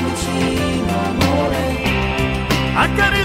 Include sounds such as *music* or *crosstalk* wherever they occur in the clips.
L'anima, accarezzamela.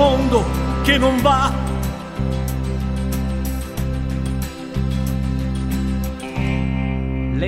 Mondo, che non va.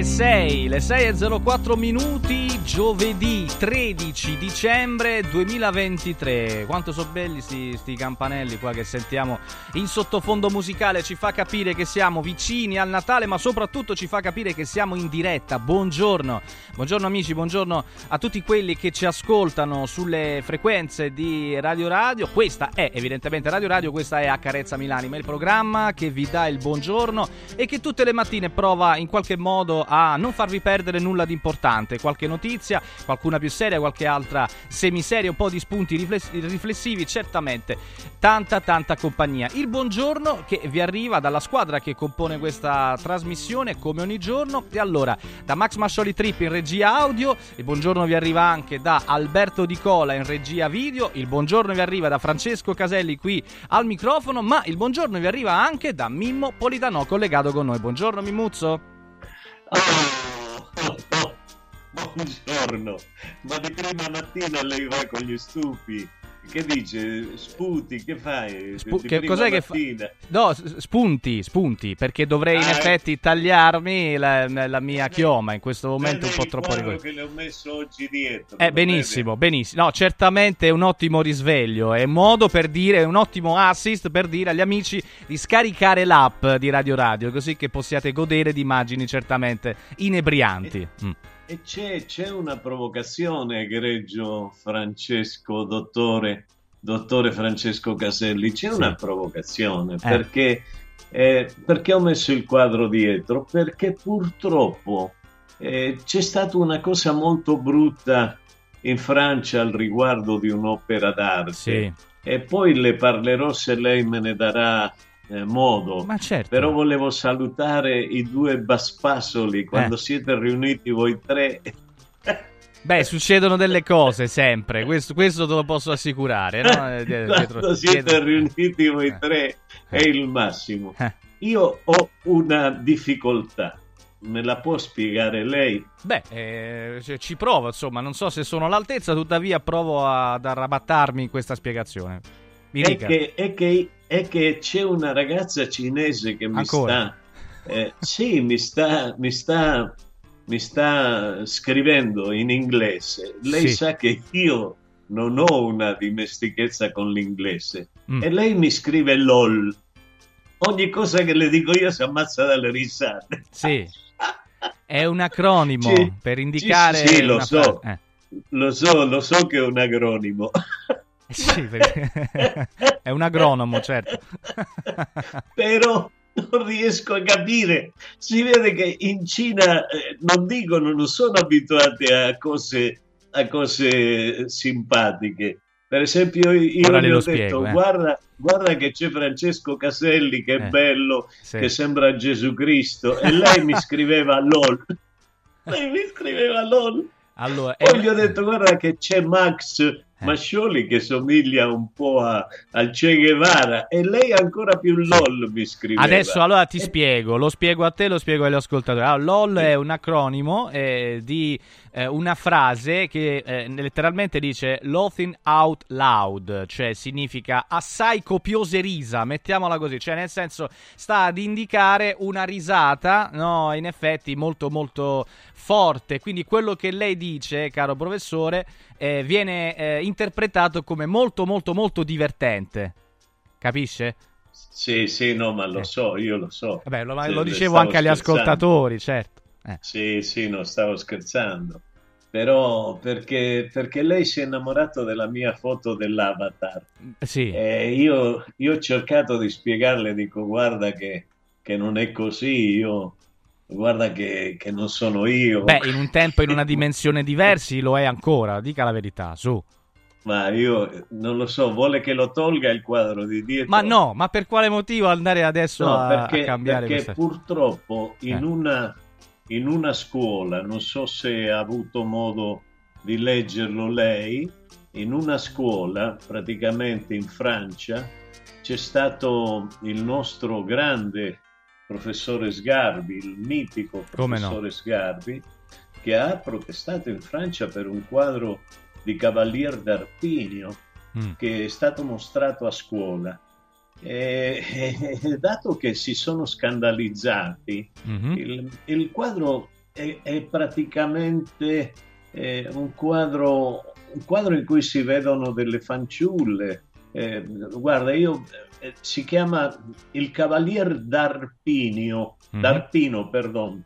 Le 6, le 6 e 04 minuti, giovedì 13 dicembre 2023. Quanto sono belli sti, sti campanelli qua che sentiamo in sottofondo musicale, ci fa capire che siamo vicini al Natale, ma soprattutto ci fa capire che siamo in diretta. Buongiorno, buongiorno amici, buongiorno a tutti quelli che ci ascoltano sulle frequenze di Radio Radio. Questa è evidentemente Radio Radio, questa è Accarezza Milani, ma il programma che vi dà il buongiorno e che tutte le mattine prova in qualche modo a non farvi perdere nulla di importante, qualche notizia, qualcuna più seria, qualche altra semiseria, un po' di spunti riflessivi, certamente tanta tanta compagnia. Il buongiorno che vi arriva dalla squadra che compone questa trasmissione come ogni giorno e allora da Max Mascioli Trip in regia audio, il buongiorno vi arriva anche da Alberto Di Cola in regia video, il buongiorno vi arriva da Francesco Caselli qui al microfono, ma il buongiorno vi arriva anche da Mimmo Politano collegato con noi. Buongiorno Mimuzzo. Oh, oh, oh. Buongiorno, ma di prima mattina lei va con gli stupi. Che dice? Sputi, che fai? Spu- che cos'è mattina? che fa? No, spunti, spunti, perché dovrei in ah, effetti tagliarmi la, la, mia chioma in questo momento un po' troppo rigore. che le ho messo oggi dietro. Eh, benissimo, vede? benissimo. No, certamente è un ottimo risveglio, è un modo per dire, è un ottimo assist per dire agli amici di scaricare l'app di Radio Radio, così che possiate godere di immagini certamente inebrianti. Mm. E c'è, c'è, una provocazione, egregio Francesco, dottore, dottore Francesco Caselli, c'è sì. una provocazione eh. perché, eh, perché ho messo il quadro dietro? Perché purtroppo eh, c'è stata una cosa molto brutta in Francia al riguardo di un'opera d'arte. Sì. E poi le parlerò se lei me ne darà eh, modo. Ma certo. Però volevo salutare i due baspasoli quando eh. siete riuniti voi tre. *laughs* Beh, succedono delle cose sempre, questo, questo te lo posso assicurare. No? *laughs* Eh, quando siete dietro... riuniti voi eh. tre è il massimo. Eh. Io ho una difficoltà. Me la può spiegare lei? Beh, eh, ci provo, insomma, non so se sono all'altezza, tuttavia provo ad arrabattarmi in questa spiegazione. Mi è che, è, che, è che, c'è una ragazza cinese che mi Ancora? sta... Eh, sì, mi sta, mi sta, mi sta scrivendo in inglese. Lei sì. sa che io non ho una dimestichezza con l'inglese mm. e lei mi scrive LOL. Ogni cosa che le dico io si ammazza dalle risate. Sì. *laughs* È un acronimo sì, per indicare. Sì, sì lo so. Eh. Lo so, lo so che è un acronimo. *laughs* Sì, *laughs* è un agronomo, certo. *laughs* Però non riesco a capire. Si vede che in Cina eh, non dicono, non sono abituati a cose, a cose simpatiche. Per esempio, io Ora gli ho spiego, detto: eh. guarda, guarda, che c'è Francesco Caselli, che è eh, bello, sì. che sembra Gesù Cristo. E lei mi scriveva LOL. lei mi scriveva LOL. Allora, Poi gli ho detto: guarda che c'è Max eh. Mascioli che somiglia un po' a, al Che Guevara e lei ancora più LOL mi scrive. Adesso allora ti spiego, lo spiego a te, lo spiego agli ascoltatori. Allora, LOL è un acronimo eh, di eh, una frase che eh, letteralmente dice laughing out loud, cioè significa assai copiose risa, mettiamola così, cioè nel senso sta ad indicare una risata, no, in effetti molto molto forte, quindi quello che lei dice, caro professore, eh, viene eh, interpretato come molto molto molto divertente. Capisce? Sì, sì, no, ma lo eh. so, io lo so. Vabbè, lo, lo dicevo anche agli ascoltatori, certo. Eh. Sì, sì, non stavo scherzando. Però perché, perché, lei si è innamorato della mia foto dell'avatar. Sì. E io, io ho cercato di spiegarle, dico guarda che, che non è così, io guarda che, che, non sono io. Beh, in un tempo, in una dimensione diversi lo è ancora, dica la verità, su. Ma io non lo so, vuole che lo tolga il quadro di dietro? Ma no, ma per quale motivo andare adesso no, a, perché, a cambiare Perché questa... purtroppo in, eh. una, in una scuola, non so se ha avuto modo di leggerlo lei, in una scuola praticamente in Francia c'è stato il nostro grande professore Sgarbi, il mitico professore no? Sgarbi, che ha protestato in Francia per un quadro di Cavalier d'Arpinio mm. che è stato mostrato a scuola. E, e, dato che si sono scandalizzati, mm-hmm. il, il, quadro è, è praticamente eh, un, quadro, un, quadro, in cui si vedono delle fanciulle. Eh, guarda, io eh, si chiama il Cavalier d'Arpinio, mm-hmm. d'Arpino, perdon.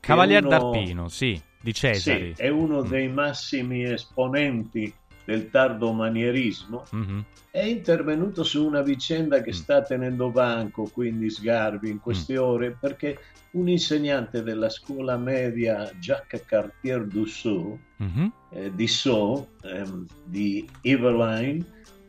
Cavalier uno... d'Arpino, sì di Cesari. Sì, è uno mm. dei massimi esponenti del tardo manierismo, mm-hmm. è intervenuto su una vicenda che mm. sta tenendo banco, quindi Sgarbi, in queste mm. ore, perché un insegnante della scuola media Jacques Cartier Dussault, mm-hmm. eh, di Sceaux, ehm, di Eveline,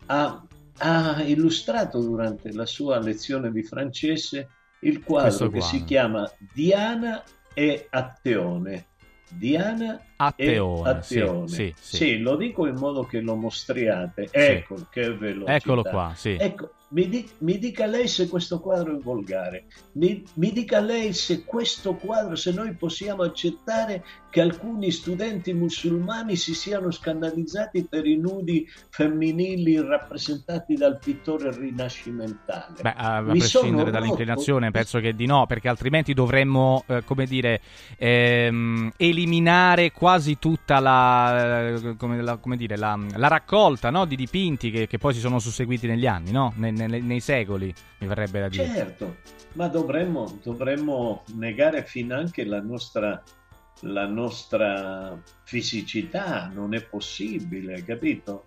ha, ha, illustrato durante la sua lezione di francese il quadro che si chiama Diana e Atteone Diana Atteone, Atteone. Sì, sì, sì. sì, lo dico in modo che lo mostriate. Ecco che velocità. Eccolo qua, sì. Ecco, mi, di, mi, dica lei se questo quadro è volgare, mi, mi, dica lei se questo quadro, se noi possiamo accettare che alcuni studenti musulmani si siano scandalizzati per i nudi femminili rappresentati dal pittore rinascimentale. Beh, a, a prescindere dall'inclinazione, penso che di no, perché altrimenti dovremmo, eh, come dire, ehm, eliminare quasi tutta la, come, la, come dire, la, la raccolta no, di dipinti che, che, poi si sono susseguiti negli anni, no? nei, nei, nei secoli, mi verrebbe da dire. Certo, ma dovremmo, dovremmo negare fin anche la nostra, la nostra fisicità, non è possibile, capito?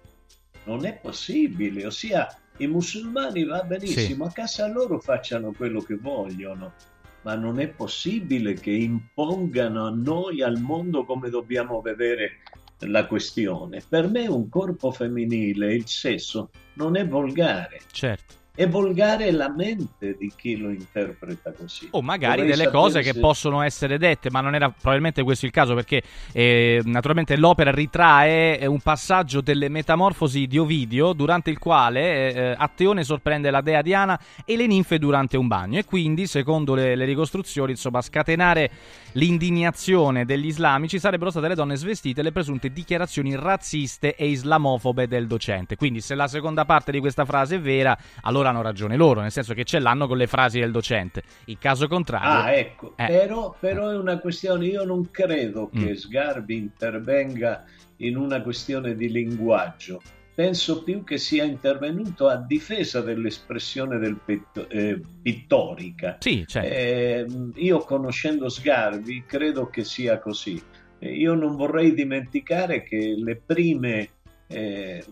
Non è possibile, ossia i musulmani va benissimo, sì. a casa loro facciano quello che vogliono, ma non è possibile che impongano a noi, al mondo, come dobbiamo vedere la questione. Per me un corpo femminile, il sesso, non è volgare. Certo è volgare la mente di chi lo interpreta così. O magari Vorrei delle cose se... che possono essere dette, ma non era probabilmente questo il caso, perché eh, naturalmente l'opera ritrae eh, un passaggio delle metamorfosi di Ovidio, durante il quale eh, eh, Atteone sorprende la dea Diana e le ninfe durante un bagno. E quindi, secondo le, le ricostruzioni, insomma, scatenare l'indignazione degli islamici sarebbero state le donne svestite le presunte dichiarazioni razziste e islamofobe del docente. Quindi, se la seconda parte di questa frase è vera, allora hanno ragione loro, nel senso che ce l'hanno con le frasi del docente. Il caso contrario. Ah, ecco, eh. però, però, è una questione, io non credo che mm. Sgarbi intervenga in una questione di linguaggio. Penso più che sia intervenuto a difesa dell'espressione del pitto, eh, pittorica. Sì, certo. eh, io conoscendo Sgarbi credo che sia così. Eh, io non vorrei dimenticare che le prime eh,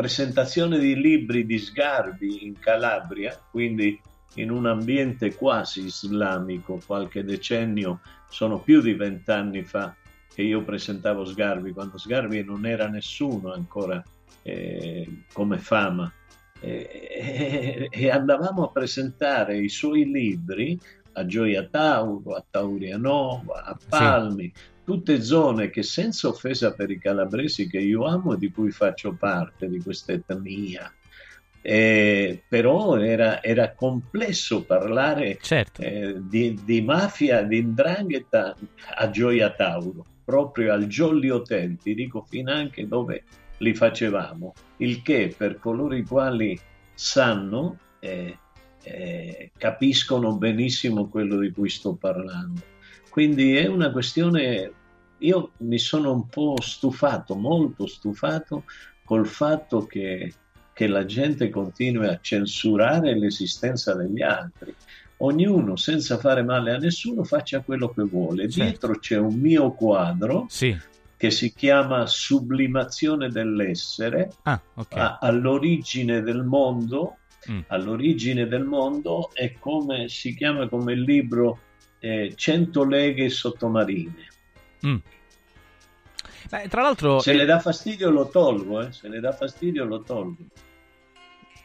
presentazione di libri di Sgarbi in Calabria, quindi in un ambiente quasi islamico, qualche decennio, sono più di vent'anni fa che io presentavo Sgarbi, quando Sgarbi non era nessuno ancora eh, come fama. E, *laughs* e, andavamo a presentare i suoi libri a Gioia Tauro, a Taurianova, a Palmi, sì tutte zone che senza offesa per i calabresi che io amo e di cui faccio parte di questa etnia, eh, però era, era, complesso parlare certo. eh, di, di, mafia, di indrangheta a Gioia Tauro, proprio al Jolly Hotel, ti dico fin anche dove li facevamo, il che per coloro i quali sanno eh, eh capiscono benissimo quello di cui sto parlando. Quindi è una questione io mi sono un po' stufato, molto stufato col fatto che, che la gente continui a censurare l'esistenza degli altri. Ognuno, senza fare male a nessuno, faccia quello che vuole. Dietro c'è un mio quadro sì. che si chiama Sublimazione dell'essere, ah, okay. all'origine del mondo. Mm. All'origine del mondo è come si chiama come il libro eh, 100 leghe sottomarine. Mm. Beh, tra l'altro... Se le dà fastidio lo tolgo, eh? se le dà fastidio lo tolgo.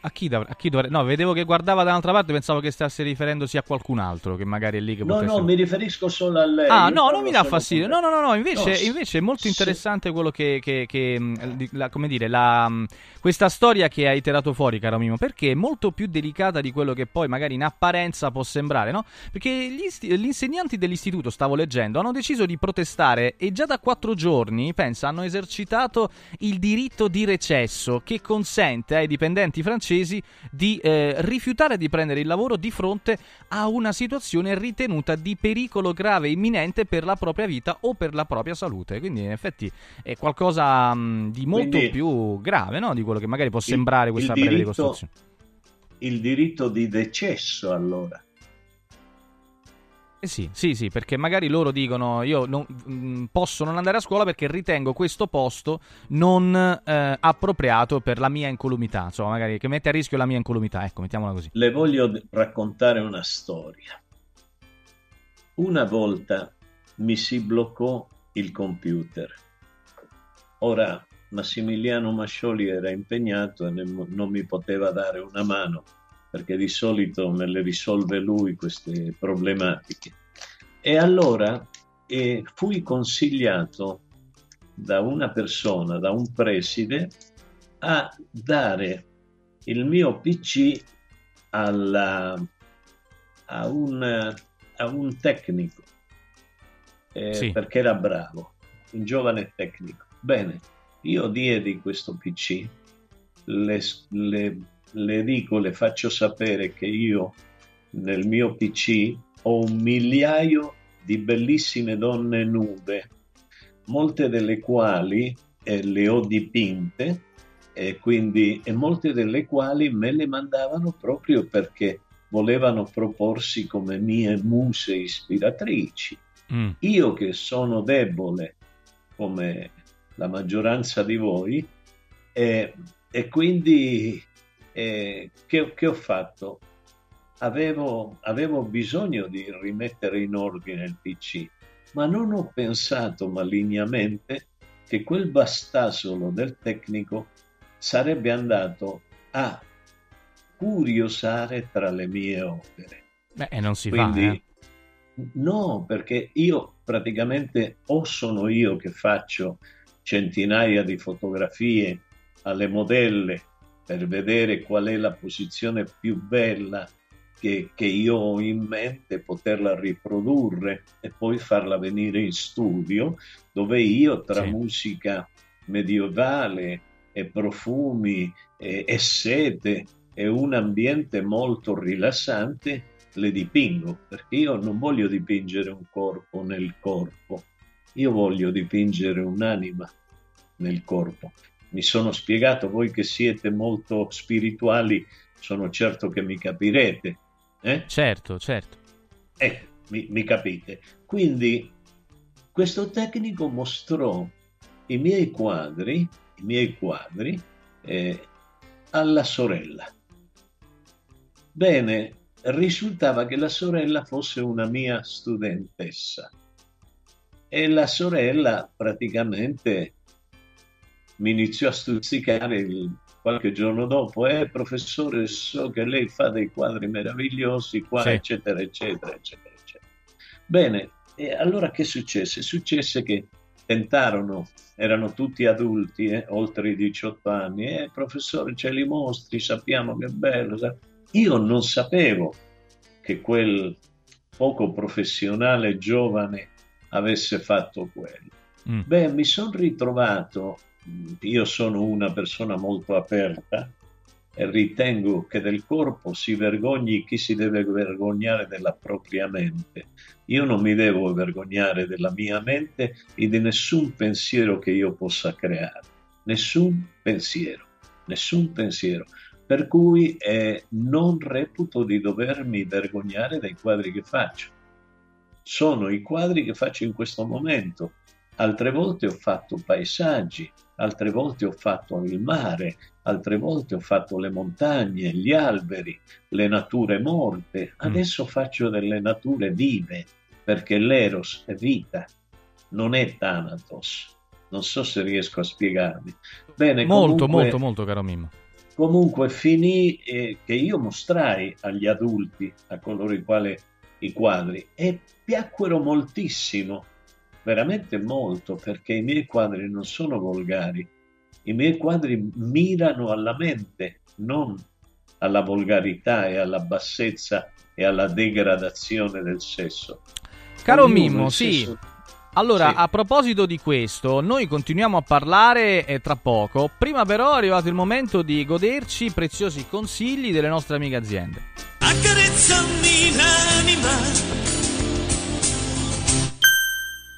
A chi, dov- a chi dovrebbe... No, vedevo che guardava da un'altra parte, pensavo che stesse riferendosi a qualcun altro, che magari è lì che No, no, mi riferisco solo a lei. Ah, no, non mi dà fastidio. No, no, no, no, invece, no, invece è molto interessante quello che... che, che mm, la, come dire, la, mm, questa storia che hai tirato fuori, caro Mimo, perché è molto più delicata di quello che poi magari in apparenza può sembrare, no? Perché gli, isti- gli insegnanti dell'istituto, stavo leggendo, hanno deciso di protestare e già da quattro giorni, pensa, hanno esercitato il diritto di recesso che consente ai dipendenti francesi di eh, rifiutare di prendere il lavoro di fronte a una situazione ritenuta di pericolo grave e imminente per la propria vita o per la propria salute. Quindi, in effetti, è qualcosa mh, di molto Quindi, più grave no? di quello che magari può sembrare il, questa il breve diritto, ricostruzione. Il diritto di decesso, allora. Eh sì, sì, sì, perché magari loro dicono io non, mh, mm, posso non andare a scuola perché ritengo questo posto non eh, appropriato per la mia incolumità, insomma, magari che mette a rischio la mia incolumità, ecco, mettiamola così. Le voglio raccontare una storia. Una volta mi si bloccò il computer. Ora Massimiliano Mascioli era impegnato e non mi poteva dare una mano perché di solito me le risolve lui queste problematiche. E allora eh, fui consigliato da una persona, da un preside, a dare il mio PC alla, a, un, a, un, tecnico, eh, sì. perché era bravo, un giovane tecnico. Bene, io diedi questo PC, le, le le dico, le faccio sapere che io nel mio PC ho un migliaio di bellissime donne nude, molte delle quali eh, le ho dipinte e, quindi, e molte delle quali me le mandavano proprio perché volevano proporsi come mie muse ispiratrici. Mm. Io che sono debole come la maggioranza di voi e, e quindi eh, che, che, ho fatto? Avevo, avevo bisogno di rimettere in ordine il PC, ma non ho pensato malignamente che quel bastasolo del tecnico sarebbe andato a curiosare tra le mie opere. Beh, e non si Quindi, fa, eh? No, perché io praticamente o sono io che faccio centinaia di fotografie alle modelle per vedere qual è la posizione più bella che, che, io ho in mente, poterla riprodurre e poi farla venire in studio, dove io tra sì. musica medievale e profumi e, e sete e un ambiente molto rilassante le dipingo, perché io non voglio dipingere un corpo nel corpo, io voglio dipingere un'anima nel corpo mi sono spiegato, voi che siete molto spirituali, sono certo che mi capirete. Eh? Certo, certo. Eh, mi, mi capite. Quindi questo tecnico mostrò i miei quadri, i miei quadri eh, alla sorella. Bene, risultava che la sorella fosse una mia studentessa e la sorella praticamente mi iniziò a stuzzicare qualche giorno dopo, eh professore, so che lei fa dei quadri meravigliosi, qua, sì. eccetera, eccetera, eccetera, eccetera. Bene, e allora che successe? Successe che tentarono, erano tutti adulti, eh, oltre i 18 anni, eh professore ce li mostri, sappiamo che è bello. Sa... Io non sapevo che quel poco professionale giovane avesse fatto quello. Mm. Beh, mi sono ritrovato io sono una persona molto aperta e ritengo che del corpo si vergogni chi si deve vergognare della propria mente. Io non mi devo vergognare della mia mente e di nessun pensiero che io possa creare. Nessun pensiero, nessun pensiero. Per cui eh, non reputo di dovermi vergognare dei quadri che faccio. Sono i quadri che faccio in questo momento. Altre volte ho fatto paesaggi, altre volte ho fatto il mare, altre volte ho fatto le montagne, gli alberi, le nature morte, mm. adesso mm. faccio delle nature vive, perché l'eros è vita, non è Thanatos. Non so se riesco a spiegarmi. Bene, molto, comunque, molto, molto, caro Mimmo. Comunque finì eh, che io mostrai agli adulti, a coloro i quali i quadri, e piacquero moltissimo veramente molto, perché i miei quadri non sono volgari, i miei quadri mirano alla mente, non alla volgarità e alla bassezza e alla degradazione del sesso. Caro Ognuno Mimmo, sì. Sesso... Allora, sì. a proposito di questo, noi continuiamo a parlare eh, tra poco. Prima però è arrivato il momento di goderci i preziosi consigli delle nostre amiche aziende. Accarezzami l'anima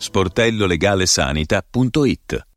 sportellolegalesanita.it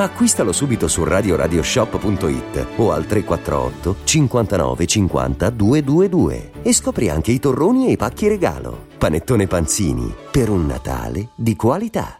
Acquistalo subito su radioradioshop.it o al 348 59 50 222 e scopri anche i torroni e i pacchi regalo. Panettone Panzini per un Natale di qualità.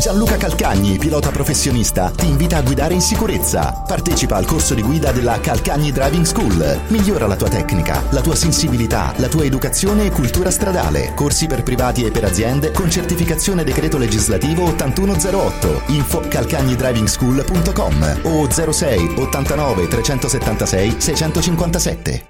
Gianluca Calcagni, pilota professionista, ti invita a guidare in sicurezza. Partecipa al corso di guida della Calcagni Driving School. Migliora la tua tecnica, la tua sensibilità, la tua educazione e cultura stradale. Corsi per privati e per aziende con certificazione decreto legislativo 8108. Info calcagnidrivingschool.com o 06 89 376 657.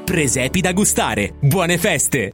Presepi da gustare. Buone feste!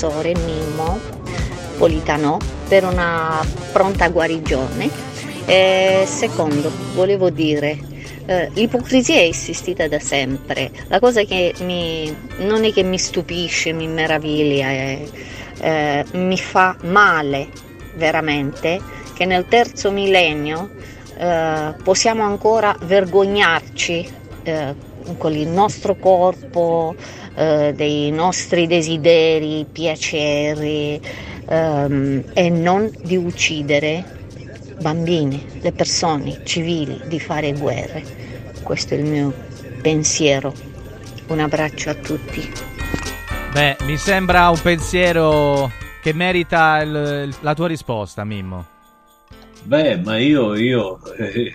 Professore Mimmo Politano, per una pronta guarigione. Eh, secondo, volevo dire, eh, l'ipocrisia è esistita da sempre. La cosa che mi, non è che mi stupisce, mi meraviglia, eh, eh, mi fa male veramente che nel terzo millennio eh, possiamo ancora vergognarci eh, con il nostro corpo, eh, dei nostri desideri, piaceri ehm, e non di uccidere bambini, le persone civili, di fare guerre. Questo è il mio pensiero. Un abbraccio a tutti. Beh, mi sembra un pensiero che merita il- la tua risposta, Mimmo. Beh, ma io, io eh,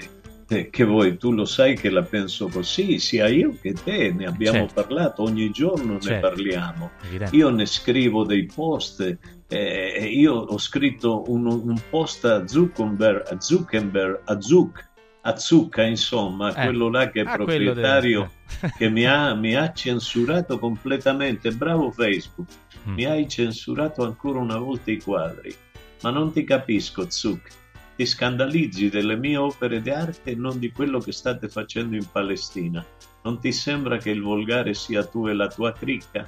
che vuoi, tu lo sai che la penso così, sia io che te, ne abbiamo Certo. parlato, ogni giorno ne Certo. parliamo. Evidente. Io ne scrivo dei post, eh, io ho scritto un, un post a Zuckerberg, a Zuckerberg, a Zuck, a Zucca, insomma, Eh, quello là che è ah, proprietario del- che mi ha, *laughs* mi ha censurato completamente. Bravo Facebook, Mm. mi hai censurato ancora una volta i quadri. Ma non ti capisco, Zuc. Ti scandalizzi delle mie opere d'arte e non di quello che state facendo in Palestina. Non ti sembra che il volgare sia tu e la tua cricca?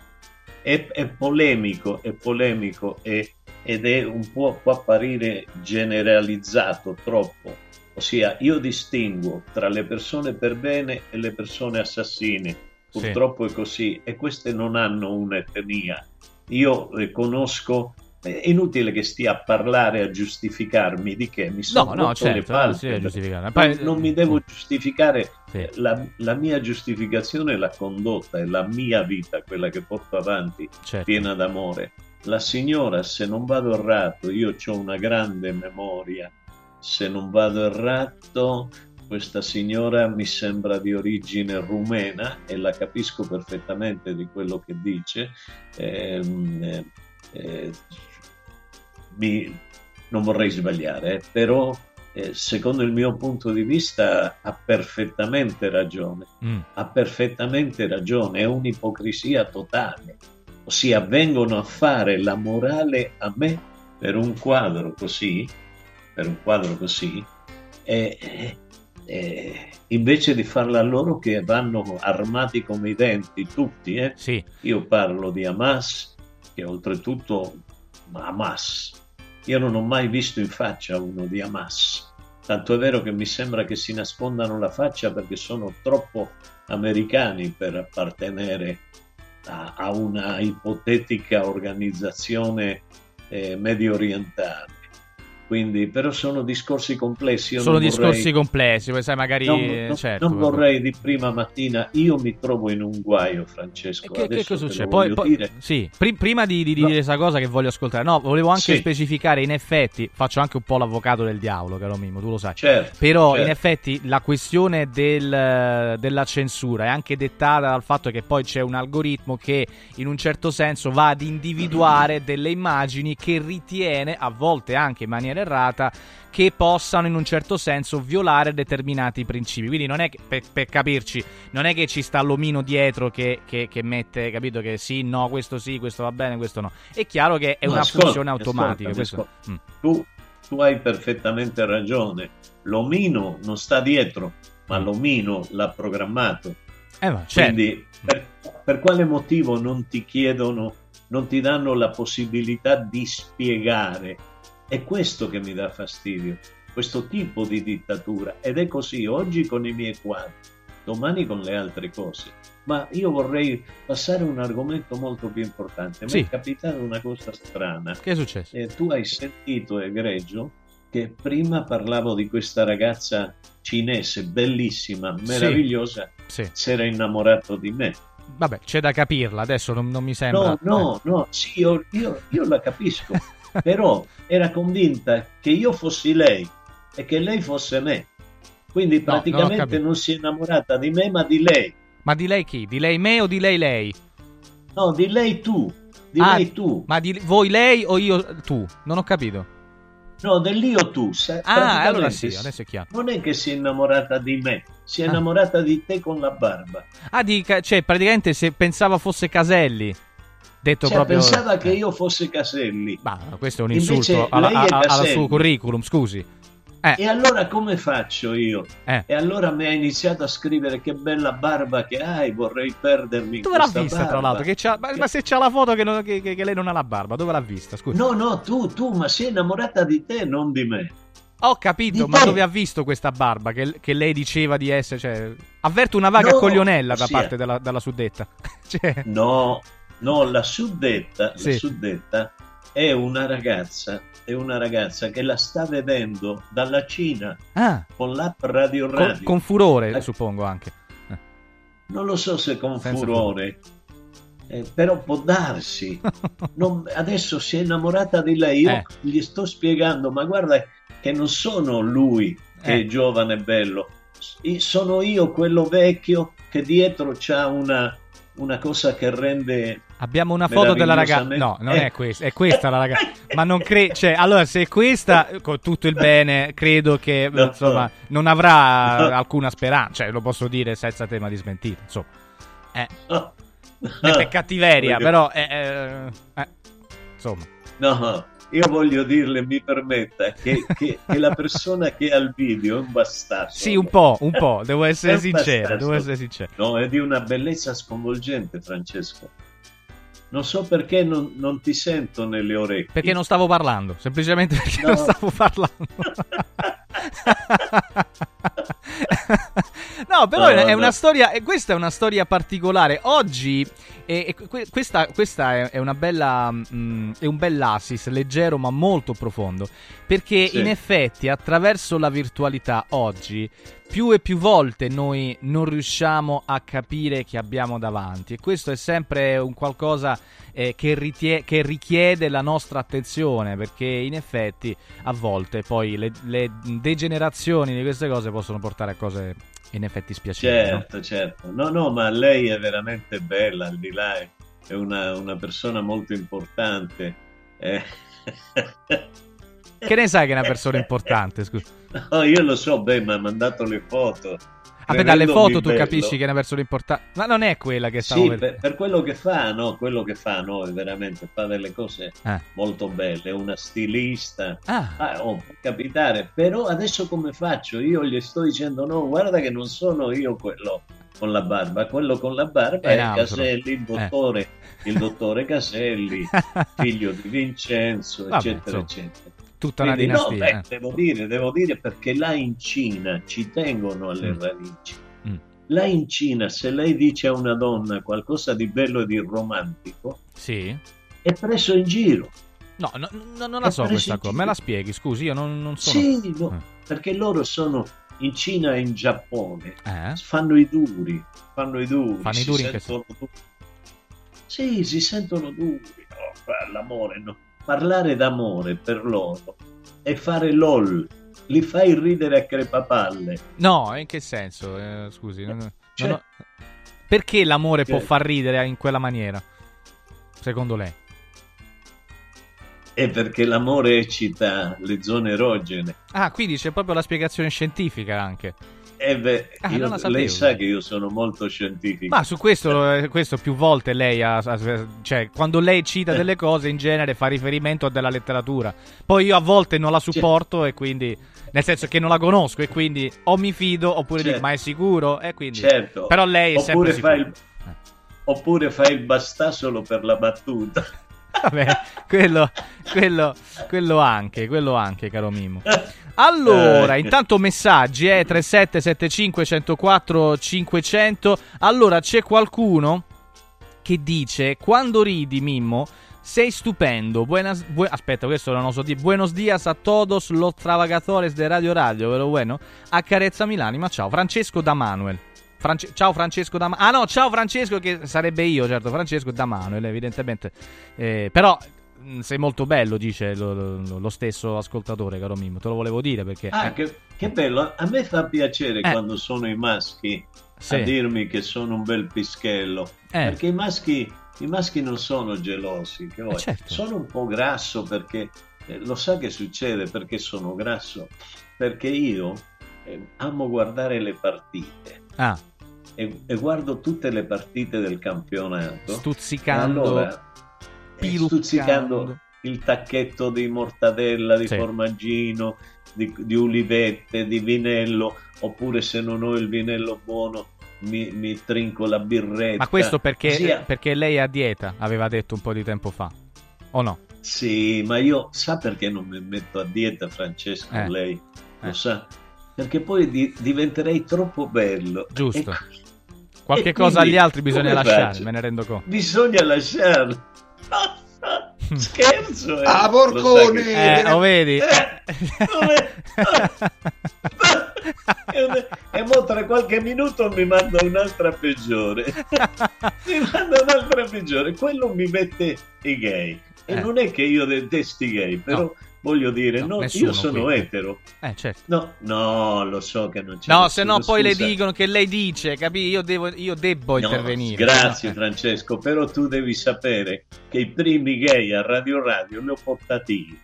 È, è polemico, è polemico e- ed è un po' può apparire generalizzato troppo. Ossia, io distinguo tra le persone per bene e le persone assassine. Purtroppo è così e queste non hanno un'etnia. Io eh, conosco, è inutile che stia a parlare, a giustificarmi di che mi sono no, le certo, non Poi- non mi devo giustificare, Sì. eh, la, la mia giustificazione è la condotta, è la mia vita, quella che porto avanti, Certo. piena d'amore. La signora, se non vado errato, io ho una grande memoria, se non vado errato, questa signora mi sembra di origine rumena e la capisco perfettamente di quello che dice. Ehm, eh, eh, mi- non vorrei sbagliare, però eh, secondo il mio punto di vista ha perfettamente ragione. Mm. Ha perfettamente ragione, è un'ipocrisia totale. Ossia, vengono a fare la morale a me per un quadro così, per un quadro così, e, e- e invece di farla a loro che vanno armati come i denti, tutti. Eh? Io parlo di Hamas, che oltretutto Hamas. Io non ho mai visto in faccia uno di Hamas. Tanto è vero che mi sembra che si nascondano la faccia perché sono troppo americani per appartenere a, a una ipotetica organizzazione eh, medio orientale. Quindi, però sono discorsi complessi. Io Sono non vorrei- discorsi complessi, poi sai magari... Non, eh, non- certo, non vorrei di prima mattina, io mi trovo in un guaio, Francesco. Che, che cosa succede? Poi, poi- sì, pri- prima di, di dire questa cosa che voglio ascoltare, no, volevo anche Sì. specificare, in effetti, faccio anche un po' l'avvocato del diavolo, caro Mimmo, tu lo sai. Certo, Però certo. in effetti la questione del- della censura è anche dettata dal fatto che poi c'è un algoritmo che in un certo senso va ad individuare delle immagini che ritiene, a volte anche in maniera errata, che possano in un certo senso violare determinati principi. Quindi non è che, per, per capirci, non è che ci sta l'omino dietro che, che- che mette, capito, che sì, no, questo sì, questo va bene, questo no. È chiaro che è No, una ascolta, funzione automatica. ascolta, questo- ascolta. Mm. Tu, tu hai perfettamente ragione. L'omino non sta dietro, ma l'omino l'ha programmato. Eh, ma certo. Quindi, per, per quale motivo non ti chiedono, non ti danno la possibilità di spiegare? È questo che mi dà fastidio, questo tipo di dittatura. Ed è così oggi con i miei quadri, domani con le altre cose. Ma io vorrei passare a un argomento molto più importante. Mi Sì. è capitata una cosa strana. Che è successo? Eh, tu hai sentito, egregio, che prima parlavo di questa ragazza cinese, bellissima, meravigliosa, Sì. si era innamorato di me. Vabbè, c'è da capirla, adesso non, non mi sembra... No, no, no, sì, io, io- io la capisco, *laughs* però era convinta che io fossi lei e che lei fosse me. Quindi No, praticamente capito. non, si è innamorata di me, ma di lei. Ma di lei chi? Di lei me o di lei lei? No, di lei tu, di Ah, lei tu. Ma di voi lei o io tu? Non ho capito. No, dell'io tu. sa- Ah, allora sì, adesso è chiaro. Non è che si è innamorata di me, si è Ah. innamorata di te con la barba. Ah, di, cioè, praticamente se pensava fosse Caselli. Detto Cioè, proprio... pensava che io fosse Caselli. Ma questo è un insulto alla, a- al suo curriculum, scusi. Eh, E allora come faccio io? Eh. E allora mi ha iniziato a scrivere che bella barba che hai, vorrei perdermi dove l'ha vista, barba. tra l'altro? Che c'ha- ma, ma se c'ha la foto che, non- che- che- che lei non ha la barba, dove l'ha vista? Scusi. No, no, tu, tu, ma sei innamorata di te, non di me. Ho capito, Di ma te. dove ha visto questa barba che, che lei diceva di essere? Cioè, avverto una vaga No, coglionella da sì. parte della, della suddetta. *laughs* Cioè, No, no, la suddetta, Sì. la suddetta è una ragazza, è una ragazza che la sta vedendo dalla Cina ah, con l'app Radio con, Radio. con furore, Eh. suppongo anche. Non lo so se con Senza furore, eh, però può darsi. *laughs* Non- adesso si è innamorata di lei. Io Eh. gli sto spiegando, ma guarda che non sono lui che Eh. è giovane e bello, sono io quello vecchio che dietro c'ha una, una cosa che rende. Abbiamo una foto della ragazza. No, non Eh. è questa, è questa la ragazza. *laughs* Ma non credo. Cioè, allora, se è questa, con tutto il bene, credo che No. insomma non avrà No. alcuna speranza. Cioè, lo posso dire senza tema di smentita. Insomma, eh, No. è per cattiveria, *laughs* però, eh, eh, eh, insomma, No, io voglio dirle, mi permetta, che, che- che la persona che ha il video è un bastardo. sì, un po', un po'. Devo essere sincero. Devo essere sincero. No, è di una bellezza sconvolgente, Francesco. Non so perché non, non ti sento nelle orecchie. Perché non stavo parlando, semplicemente perché No. non stavo parlando. *laughs* *laughs* no, però No, è- una storia, e questa è una storia particolare. Oggi, e- e que- questa, questa è, è una bella, mm, è un bell'assist, leggero ma molto profondo, perché Sì. in effetti attraverso la virtualità oggi più e più volte noi non riusciamo a capire chi abbiamo davanti e questo è sempre un qualcosa eh, che, ritie- che richiede la nostra attenzione perché in effetti a volte poi le, le degenerazioni di queste cose possono portare a cose in effetti spiacevoli. no? Certo, certo. No, no, ma lei è veramente bella, al di là è è una, una persona molto importante. Eh. Che ne sai che è una persona *laughs* importante? Scusa. No, *laughs* io lo so, beh, mi ha mandato le foto. Vabbè, dalle foto tu bello. capisci che è una persona importante, ma non è quella che stavo Sì, per, per quello che fa, no? Quello che fa, no? È veramente fa delle cose Eh. molto belle. È una stilista. Ah. Ah, oh, può capitare. Però adesso come faccio? Io gli sto dicendo: no, guarda che non sono io quello con la barba, quello con la barba È è. Caselli, il dottore, il dottore Caselli, *laughs* figlio di Vincenzo, Vabbè, eccetera, insomma, eccetera. Tutta una Quindi, no, dinastia. beh, eh. devo dire, devo dire perché là in Cina ci tengono alle Mm. radici. Mm. Là in Cina, se lei dice a una donna qualcosa di bello e di romantico, Sì. è preso in giro. No, no, no, non la È so questa cosa. Me la spieghi, scusi, io non, non sono... Sì, no, Eh. perché loro sono in Cina e in Giappone, Eh? fanno i duri, fanno i duri, Fanno i si duri che sentono duri. Sì, si sentono duri. No, fa- l'amore, no. Parlare d'amore per loro e fare LOL, li fai ridere a crepapalle. No, in che senso? Eh, scusi, non- non Cioè- ho- perché l'amore può Cioè- far ridere in quella maniera? Secondo lei? È perché l'amore eccita le zone erogene. Ah, quindi c'è proprio la spiegazione scientifica anche. E beh, Ah, io- lei sa che io sono molto scientifico. Ma su questo, eh, questo più volte lei ha, ha- cioè quando lei cita delle cose in genere fa riferimento a della letteratura. Poi io a volte non la supporto e quindi nel senso che non la conosco e quindi o mi fido oppure dico Certo. ma è sicuro e quindi Certo. Però lei è sempre oppure sicura. fai il, oppure fai il bastà solo per la battuta. Vabbè, quello, quello, quello anche, quello anche, caro Mimo. Allora, Eh. intanto messaggi, eh, 3775 104 500. Allora, c'è qualcuno che dice, quando ridi, Mimmo, sei stupendo. Buenas, bue- aspetta, questo non lo so dire. Buenos dias a todos los trabajadores de Radio Radio, vero bueno? Accarezzami l'anima, ciao. Francesco da Manuel. France- ciao Francesco da Manuel. Ah no, ciao Francesco che sarebbe io, certo, Francesco da Manuel, evidentemente. Eh, però sei molto bello, dice lo, lo- lo stesso ascoltatore, caro Mimmo. Te lo volevo dire perché... Ah, eh, che, che bello, a me fa piacere Eh. quando sono i maschi Sì. a dirmi che sono un bel pischello, Eh. perché i maschi, i maschi non sono gelosi, che vuoi? certo. sono un po' grasso perché eh, lo sa che succede perché sono grasso, perché io eh, amo guardare le partite Ah, e, e guardo tutte le partite del campionato. stuzzicando... Allora, eh, stuzzicando il tacchetto di mortadella, di Sì. formaggino, di, di ulivette, di vinello, oppure se non ho il vinello buono mi, mi trinco la birretta. Ma questo perché, a- perché lei è a dieta, aveva detto un po' di tempo fa. O no? Sì, ma io sa perché non mi metto a dieta, Francesco? Eh. Lei lo Eh. sa? Perché poi di- diventerei troppo bello. Giusto. E- Qualche *laughs* e cosa quindi agli altri bisogna lasciare, faccio? me ne rendo conto. Bisogna lasciarlo. *laughs* Scherzo, eh. Ah, Lo porcone! che- Eh, lo vedi? e, *laughs* e mo tra qualche minuto mi manda un'altra peggiore. mi manda un'altra peggiore. Quello mi mette i gay. E Eh. non è che io detesti i gay, però No. Voglio dire, No, no, nessuno io sono qui. etero. Eh, certo. No, no, lo so che non c'è. No, nessuno, se no poi le dicono che lei dice, capì? Io, devo, io debbo No, intervenire. Grazie Eh. Francesco, però tu devi sapere che i primi gay a Radio Radio li ho portati io.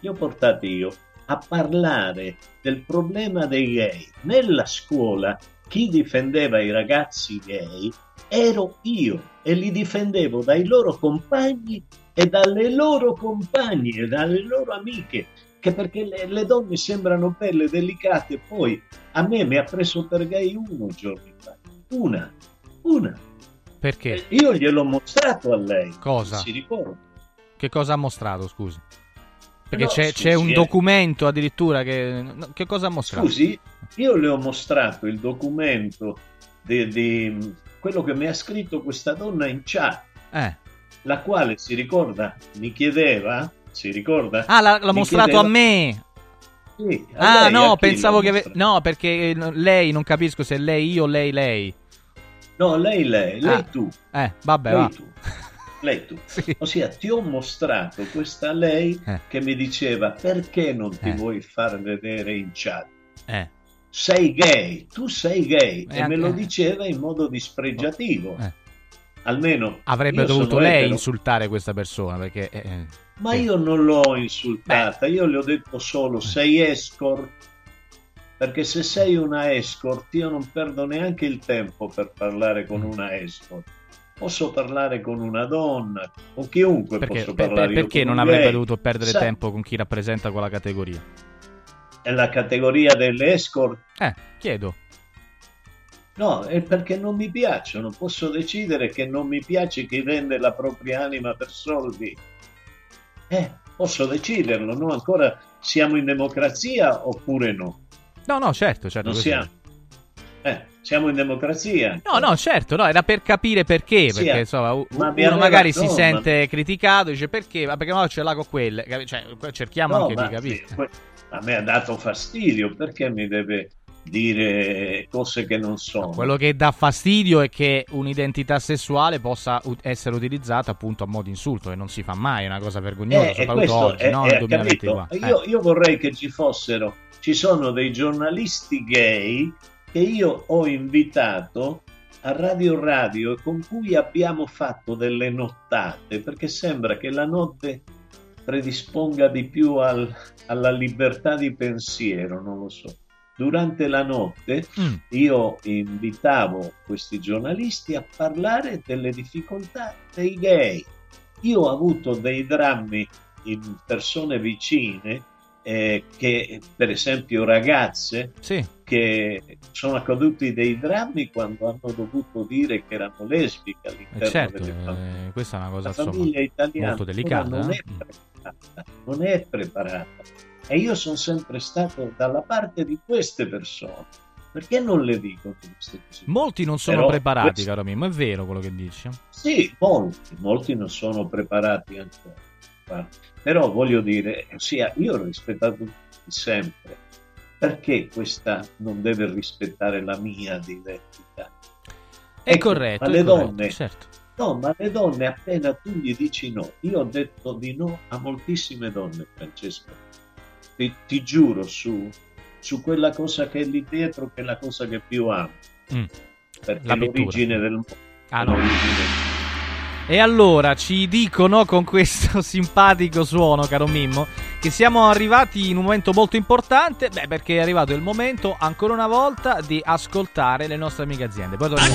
Li ho portati io a parlare del problema dei gay. Nella scuola chi difendeva i ragazzi gay ero io e li difendevo dai loro compagni e dalle loro compagne dalle loro amiche. Che perché le, le donne sembrano belle, delicate, poi a me mi ha preso per gay uno giorni fa. Una, una. Perché? Io gliel'ho mostrato a lei. Cosa? Si ricorda? Che cosa ha mostrato, scusi? Perché No, c'è, scusi, c'è un eh. documento addirittura che... Che cosa ha mostrato? Scusi, io le ho mostrato il documento di, di quello che mi ha scritto questa donna in chat, Eh. La quale si ricorda, mi chiedeva, si ricorda? Ah, l'ha, l'ha mostrato chiedeva- a me! Sì, a Ah, lei, no, pensavo che... ave-? No, perché eh, lei, non capisco se lei io o lei lei. No, lei, lei, lei Ah. tu. Eh, vabbè, lei va. tu. Lei tu. *laughs* Ossia, ti ho mostrato questa lei Eh. che mi diceva perché non ti Eh. vuoi far vedere in chat? Eh. Sei gay, tu sei gay E e, anche- me lo diceva in modo dispregiativo. Eh. Almeno Avrebbe dovuto lei etero, insultare questa persona perché... eh, eh, Ma sì. io non l'ho insultata, io le ho detto solo sei escort. Perché se sei una escort, io non perdo neanche il tempo per parlare Mm. con una escort. Posso parlare con una donna, con chiunque Perché, posso per- parlare. per- perché non avrebbe gay. dovuto perdere Sa- tempo con chi rappresenta quella categoria? È la categoria delle escort? Eh, chiedo. No, è perché non mi piacciono. Posso decidere che non mi piace chi vende la propria anima per soldi. Eh, posso deciderlo, no? Ancora siamo in democrazia oppure no? No, no, certo, certo. Non siamo. Eh, siamo in democrazia. No, no, certo, no, era per capire perché, Sì, perché eh. insomma, Ma uno aveva- magari no, si ma- sente criticato, dice perché, ma perché no, ce l'ha con quelle, cioè, cerchiamo No, anche ma di capire. a me ha dato fastidio perché mi deve dire cose che non sono. Quello che dà fastidio è che un'identità sessuale possa u- essere utilizzata appunto a modo insulto e non si fa mai, è una cosa vergognosa, Eh, soprattutto oggi, è- no? Nel 2024. capito? Eh. Io, io vorrei che ci fossero, ci sono dei giornalisti gay che io ho invitato a Radio Radio e con cui abbiamo fatto delle nottate perché sembra che la notte predisponga di più al- alla libertà di pensiero, non lo so. Durante la notte Mm. io invitavo questi giornalisti a parlare delle difficoltà dei gay. Io ho avuto dei drammi in persone vicine, eh, che per esempio ragazze Sì. che sono accaduti dei drammi quando hanno dovuto dire che erano lesbiche Eh, all'interno certo, delle famiglie. eh, questa è una cosa La insomma, famiglia italiana molto delicata. non eh? è preparata, *laughs* non è preparata. E io sono sempre stato dalla parte di queste persone. Perché non le dico queste cose? Molti non sono Però preparati, questo- caro Mimmo, è vero quello che dici. Sì, molti, molti non sono preparati ancora. Però voglio dire, sia io ho rispettato tutti sempre. Perché questa non deve rispettare la mia identità? È Ecco, corretto, ma le corretto, donne, certo. No, ma le donne appena tu gli dici no, io ho detto di no a moltissime donne, Francesco. Ti, ti giuro su, su quella cosa che è lì dietro, che è la cosa che più amo. Mm. Perché l'origine del mondo. Ah, no. L'origine- E allora ci dicono con questo *laughs* simpatico suono, caro Mimmo, che siamo arrivati in un momento molto importante. Beh, perché è arrivato il momento, ancora una volta, di ascoltare le nostre amiche aziende. Poi torniamo.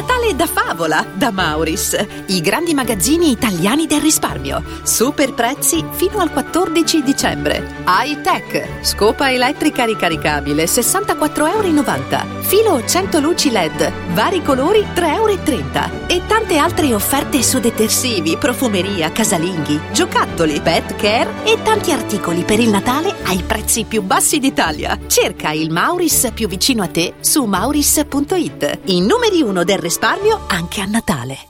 Natale da favola da Mauris, i grandi magazzini italiani del risparmio. Super prezzi fino al 14 dicembre. High Tech, scopa elettrica ricaricabile 64,90 euro. Filo 100 luci LED, vari colori 3,30 euro. E tante altre offerte su detersivi, profumeria, casalinghi, giocattoli, pet care e tanti articoli per il Natale ai prezzi più bassi d'Italia. Cerca il Mauris più vicino a te su mauris.it. I numeri uno del risparmio anche a Natale.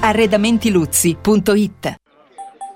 Arredamentiluzzi.it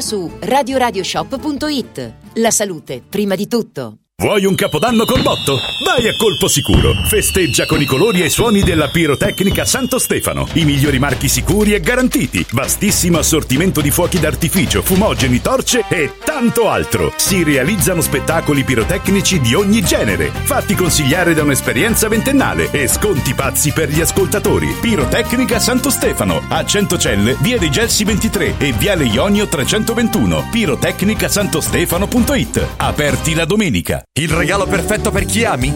su radioradioshop.it. La salute, prima di tutto. Vuoi un capodanno col botto? Vai a colpo sicuro. Festeggia con i colori e i suoni della pirotecnica Santo Stefano. I migliori marchi sicuri e garantiti. Vastissimo assortimento di fuochi d'artificio, fumogeni, torce e tanto altro. Si realizzano spettacoli pirotecnici di ogni genere. Fatti consigliare da un'esperienza ventennale e sconti pazzi per gli ascoltatori. Pirotecnica Santo Stefano. A Centocelle, via dei Gelsi 23 e viale Ionio 321. Pirotecnicasantostefano.it. Aperti la domenica. Il regalo perfetto per chi ami?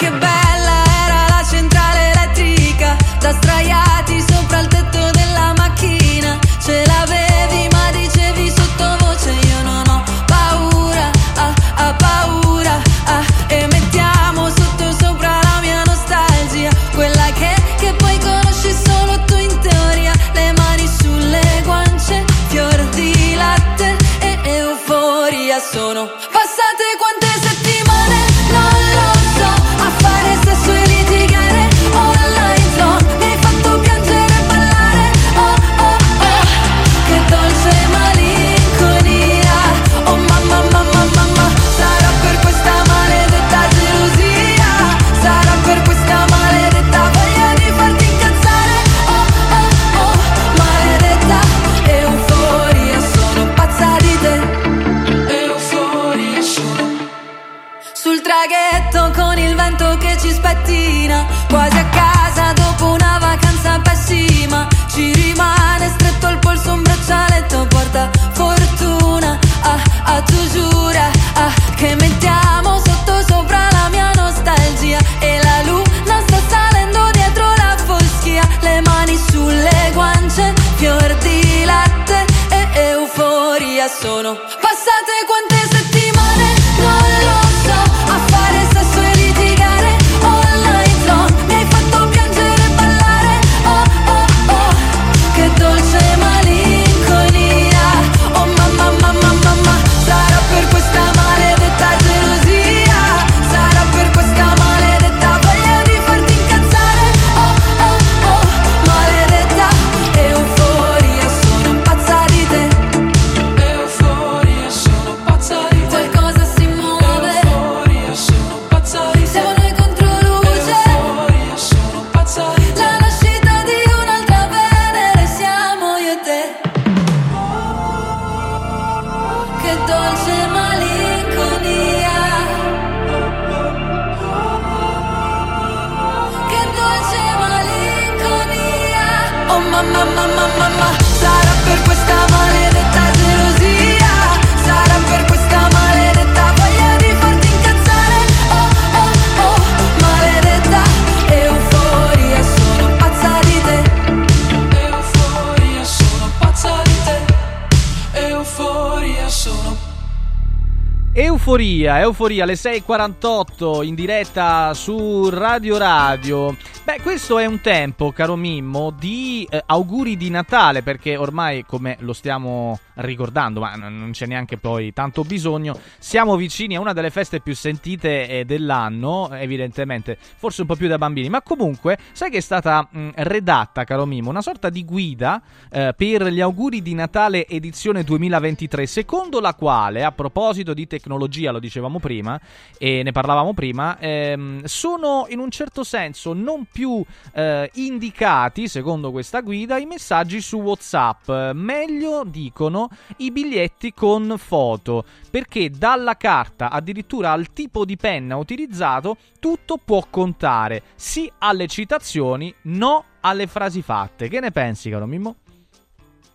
Ma che Euforia, alle 6.48 in diretta su Radio Radio. Beh, questo è un tempo, caro Mimmo, di eh, auguri di Natale, perché ormai, come lo stiamo ricordando, ma n- non c'è neanche poi tanto bisogno, siamo vicini a una delle feste più sentite eh, dell'anno, evidentemente, forse un po' più da bambini, ma comunque, sai che è stata mh, redatta, caro Mimmo, una sorta di guida eh, per gli auguri di Natale edizione 2023, secondo la quale, a proposito di tecnologia, lo dicevamo prima, e ne parlavamo prima, ehm, sono in un certo senso non più eh, indicati, secondo questa guida, i messaggi su WhatsApp. Meglio, dicono, i biglietti con foto, perché dalla carta addirittura al tipo di penna utilizzato, tutto può contare. Sì alle citazioni, no alle frasi fatte. Che ne pensi, caro Mimmo?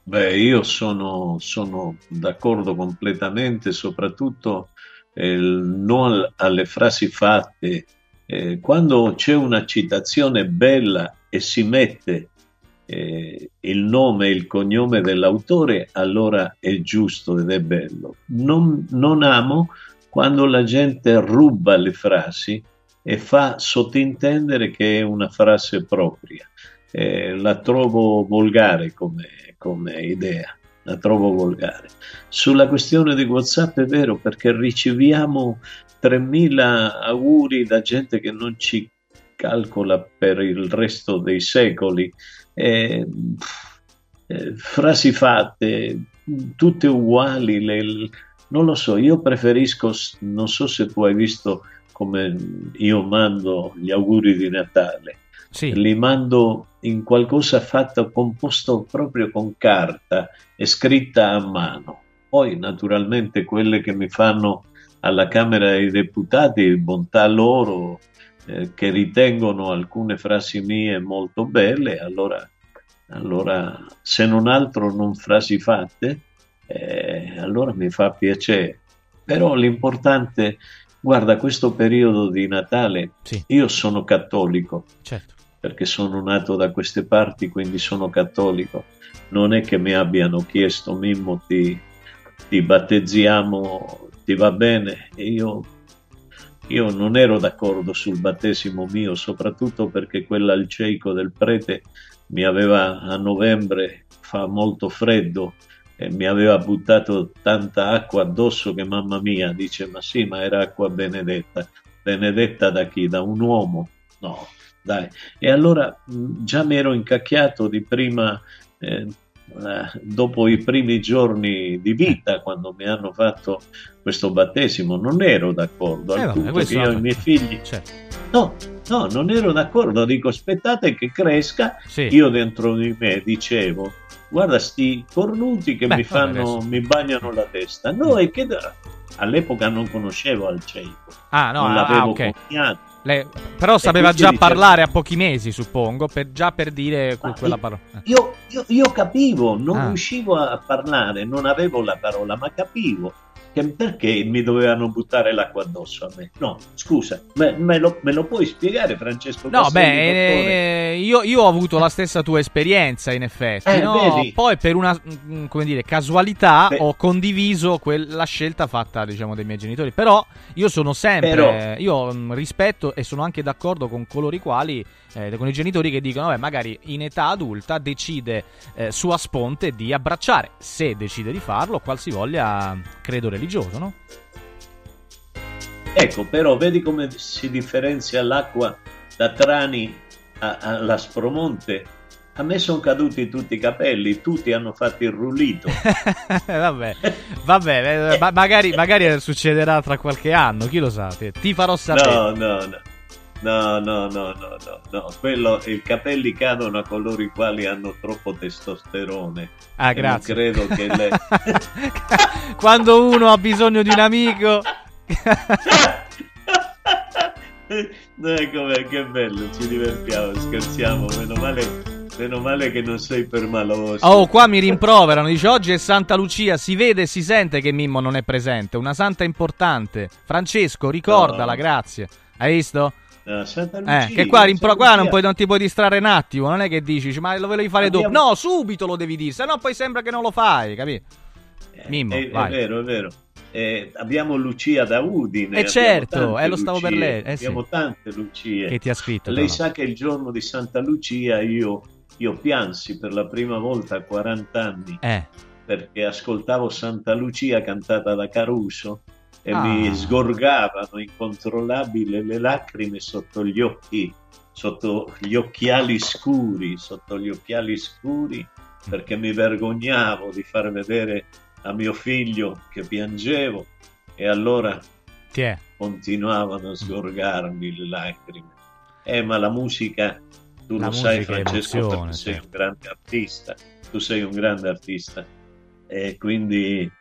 Beh, io sono, sono d'accordo completamente, soprattutto eh, il no al- alle frasi fatte. Eh, quando c'è una citazione bella e si mette eh, il nome e il cognome dell'autore, allora è giusto ed è bello. Non, non amo quando la gente ruba le frasi e fa sottintendere che è una frase propria. Eh, la trovo volgare come, come idea, la trovo volgare. Sulla questione di WhatsApp è vero perché riceviamo 3000 auguri da gente che non ci calcola per il resto dei secoli. Eh, eh, frasi fatte, tutte uguali, le- non lo so, io preferisco, non so se tu hai visto come io mando gli auguri di Natale, li mando in qualcosa fatto, composto proprio con carta e scritta a mano. Poi naturalmente quelle che mi fanno alla Camera dei Deputati, bontà loro, eh, che ritengono alcune frasi mie molto belle, allora, allora se non altro non frasi fatte, eh, allora mi fa piacere. Però l'importante, guarda, questo periodo di Natale, io sono cattolico, Certo. perché sono nato da queste parti, quindi sono cattolico. Non è che mi abbiano chiesto, Mimmo, ti, ti battezziamo, ti va bene? Io, io non ero d'accordo sul battesimo mio, soprattutto perché quella al cieco del prete mi aveva a novembre, fa molto freddo, e mi aveva buttato tanta acqua addosso che mamma mia dice ma sì ma era acqua benedetta benedetta da chi? da un uomo? no dai e allora già mi ero incacchiato di prima eh, dopo i primi giorni di vita quando mi hanno fatto questo battesimo non ero d'accordo Eh, al vabbè, punto che io e i miei figli no no non ero d'accordo dico aspettate che cresca Sì. io dentro di me dicevo guarda sti cornuti che Beh, mi fanno mi bagnano la testa. No e che da- all'epoca non conoscevo al cieco Ah, no, non ah, l'avevo ok. Lei- però sapeva quindi già dicevo- parlare a pochi mesi, suppongo, per- già per dire que- quella parola. Eh. io, io- io capivo non Ah. riuscivo a parlare non avevo la parola ma capivo che perché mi dovevano buttare l'acqua addosso a me no scusa me, me lo, me lo puoi spiegare Francesco No, Castelli, beh, eh, io, io ho avuto la stessa tua esperienza, in effetti. Eh, no? Poi, per una mm, come dire, casualità, Beh. ho condiviso quel- la scelta fatta, diciamo, dai miei genitori. Però io sono sempre. Però- Io mm, rispetto e sono anche d'accordo con coloro i quali, eh, con i genitori che dicono, vabbè, magari in età adulta decide eh, sua sponte di abbracciare, se decide di farlo, qualsivoglia credo religioso, no? Ecco, però vedi come si differenzia l'acqua da Trani a- all'Aspromonte. A me sono caduti tutti i capelli, tutti hanno fatto il rullito. *laughs* vabbè, vabbè, eh, ma- magari, magari succederà tra qualche anno, chi lo sa? Ti farò sapere. No, no, no. No, no, no, no, no, no. Quello, i capelli cadono a coloro i quali hanno troppo testosterone. Ah, grazie. credo che lei... *laughs* Quando uno ha bisogno di un amico. *laughs* Eh, com'è, che bello, ci divertiamo, scherziamo, meno male, meno male che non sei permaloso. Oh, qua mi rimproverano. Dice oggi è Santa Lucia. Si vede e si sente che Mimmo non è presente. Una santa importante. Francesco, ricordala, No. grazie. Hai visto? Santa Lucia, Eh, che qua, rimpro- qua non, puoi, non ti puoi distrarre un attimo. Non è che dici, ma lo volevi fare dopo. Abbiamo- No, subito lo devi dire. Se no, poi sembra che non lo fai, capito? Mimmo, è, è vero, è vero. eh, abbiamo Lucia da Udine. Eh, abbiamo certo, eh, lo stavo per Lucie, lei, eh, sì. abbiamo tante Lucie. Che ti ha scritto, Lei sa che il giorno di Santa Lucia io, io piansi per la prima volta a 40 anni Eh. perché ascoltavo Santa Lucia cantata da Caruso e Ah. mi sgorgavano incontrollabili le lacrime sotto gli occhi, sotto gli occhiali scuri, sotto gli occhiali scuri, perché mi vergognavo di far vedere a mio figlio che piangevo e allora Ti è. continuavano a sgorgarmi le lacrime. Eh, ma la musica, tu La lo sai musica è Francesco, emozione, perché sei certo. un grande artista, tu sei un grande artista e quindi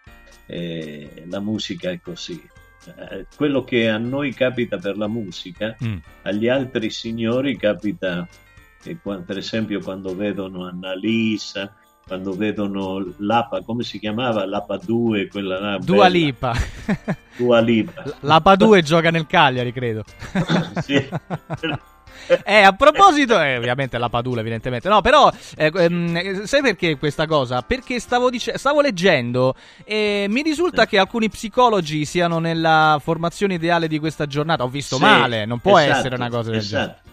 eh, la musica è così. Eh, quello che a noi capita per la musica, Mm. agli altri signori capita, per esempio quando vedono Annalisa, quando vedono l'APA, come si chiamava? L'APA 2, quella là, Dua bella. Lipa. Dua Lipa. La Padue gioca nel Cagliari, credo. *laughs* Sì. *laughs* *laughs* Eh, a proposito, eh, ovviamente la Padula, evidentemente. No, però, eh, ehm, sai perché questa cosa? Perché stavo, dice- stavo leggendo e mi risulta che alcuni psicologi siano nella formazione ideale di questa giornata. Ho visto Sì, male, non può esatto, essere una cosa del genere. esatto.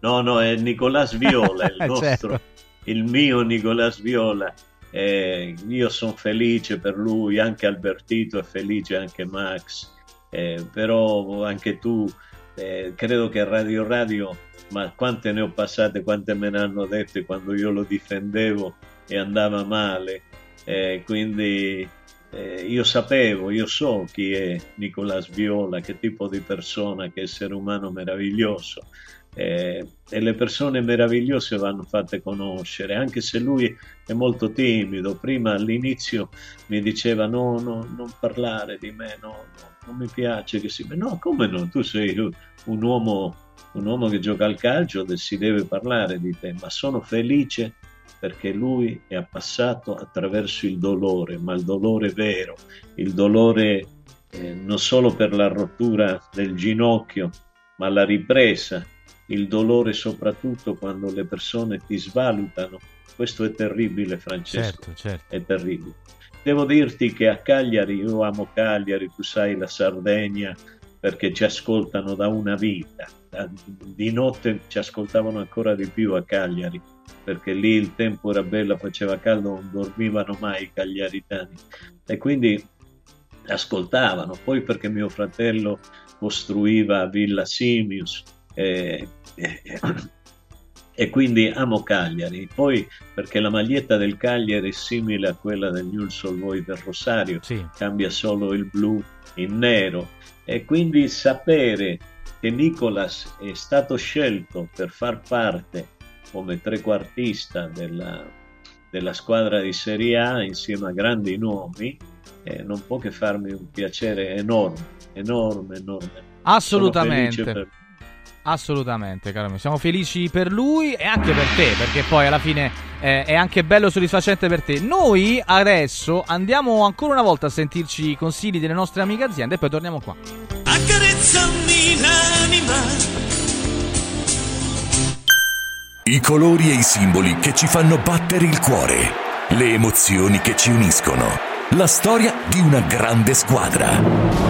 No, no, è Nicolas Viola, il *laughs* Eh, nostro, certo. il mio Nicolas Viola. Eh, io sono felice per lui, anche Albertito è felice, anche Max. Eh, però anche tu, eh, credo che Radio Radio, ma quante ne ho passate, quante me ne hanno dette quando io lo difendevo e andava male. Eh, quindi eh, io sapevo, io so chi è Nicolas Viola, che tipo di persona, che essere umano meraviglioso. Eh, e le persone meravigliose vanno fatte conoscere, anche se lui è molto timido. Prima all'inizio mi diceva: No, no, non parlare di me, no, no, non mi piace che si. No, come no? Tu sei un uomo, un uomo che gioca al calcio e si deve parlare di te, ma sono felice perché lui è passato attraverso il dolore, ma il dolore vero, il dolore eh, non solo per la rottura del ginocchio, ma la ripresa, il dolore soprattutto quando le persone ti svalutano. Questo è terribile, Francesco. Certo, certo. È terribile. Devo dirti che a Cagliari, io amo Cagliari, tu sai la Sardegna, perché ci ascoltano da una vita. Di notte ci ascoltavano ancora di più a Cagliari, perché lì il tempo era bello, faceva caldo, non dormivano mai i cagliaritani. E quindi ascoltavano. Poi perché mio fratello costruiva Villa Simius eh, eh, e quindi amo Cagliari. Poi perché la maglietta del Cagliari è simile a quella del Newell's Boys del Rosario, cambia solo il blu in nero e quindi sapere che Nicolas è stato scelto per far parte come trequartista della, della squadra di Serie A insieme a grandi nomi eh, non può che farmi un piacere enorme, enorme, enorme. Assolutamente. Assolutamente, caro mio. Siamo felici per lui e anche per te, perché poi alla fine eh, è anche bello e soddisfacente per te. Noi adesso andiamo ancora una volta a sentirci i consigli delle nostre amiche aziende e poi torniamo qua. Accarezzami l'anima I colori e i simboli che ci fanno battere il cuore, le emozioni che ci uniscono, la storia di una grande squadra.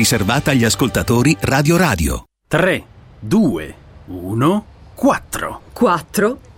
riservata agli ascoltatori Radio Radio. 3, 2, 1, 4. 4,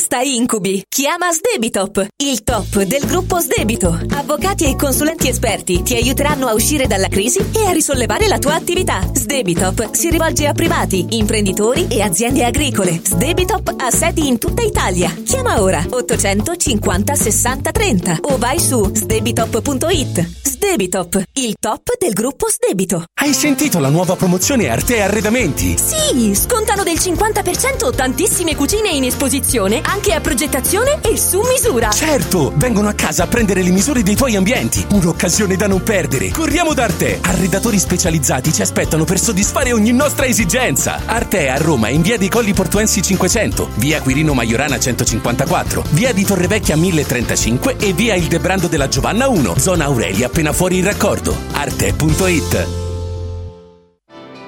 Basta incubi! Chiama Sdebitop, il top del gruppo Sdebito. Avvocati e consulenti esperti ti aiuteranno a uscire dalla crisi e a risollevare la tua attività. Sdebitop si rivolge a privati, imprenditori e aziende agricole. Sdebitop ha sedi in tutta Italia. Chiama ora 850 60 30 o vai su sdebitop.it. Sdebitop, il top del gruppo Sdebito. Hai sentito la nuova promozione Arte Arredamenti? Sì, scontano del 50% tantissime cucine in esposizione anche a progettazione e su misura. Certo, vengono a casa a prendere le misure dei tuoi ambienti. Un'occasione da non perdere. Corriamo da Arte. Arredatori specializzati ci aspettano per soddisfare ogni nostra esigenza. Arte a Roma in via dei Colli Portuensi 500, via Quirino Maiorana 154, via di Torrevecchia 1035 e via Il Debrando della Giovanna 1, zona Aurelia appena fuori il raccordo. Arte.it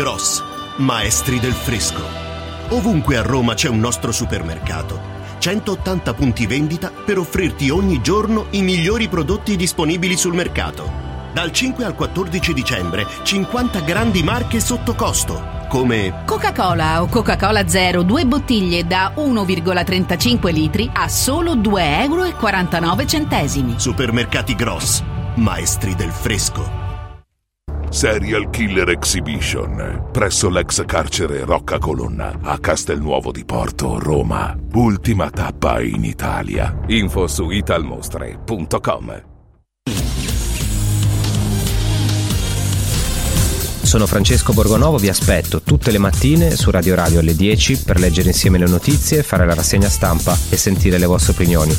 Gross, maestri del fresco. Ovunque a Roma c'è un nostro supermercato. 180 punti vendita per offrirti ogni giorno i migliori prodotti disponibili sul mercato. Dal 5 al 14 dicembre 50 grandi marche sotto costo, come Coca-Cola o Coca-Cola Zero, due bottiglie da 1,35 litri a solo 2,49 euro. Supermercati Gross, maestri del fresco. Serial Killer Exhibition presso l'ex carcere Rocca Colonna a Castelnuovo di Porto, Roma. Ultima tappa in Italia. Info su italmostre.com. Sono Francesco Borgonovo, vi aspetto tutte le mattine su Radio Radio alle 10 per leggere insieme le notizie, fare la rassegna stampa e sentire le vostre opinioni.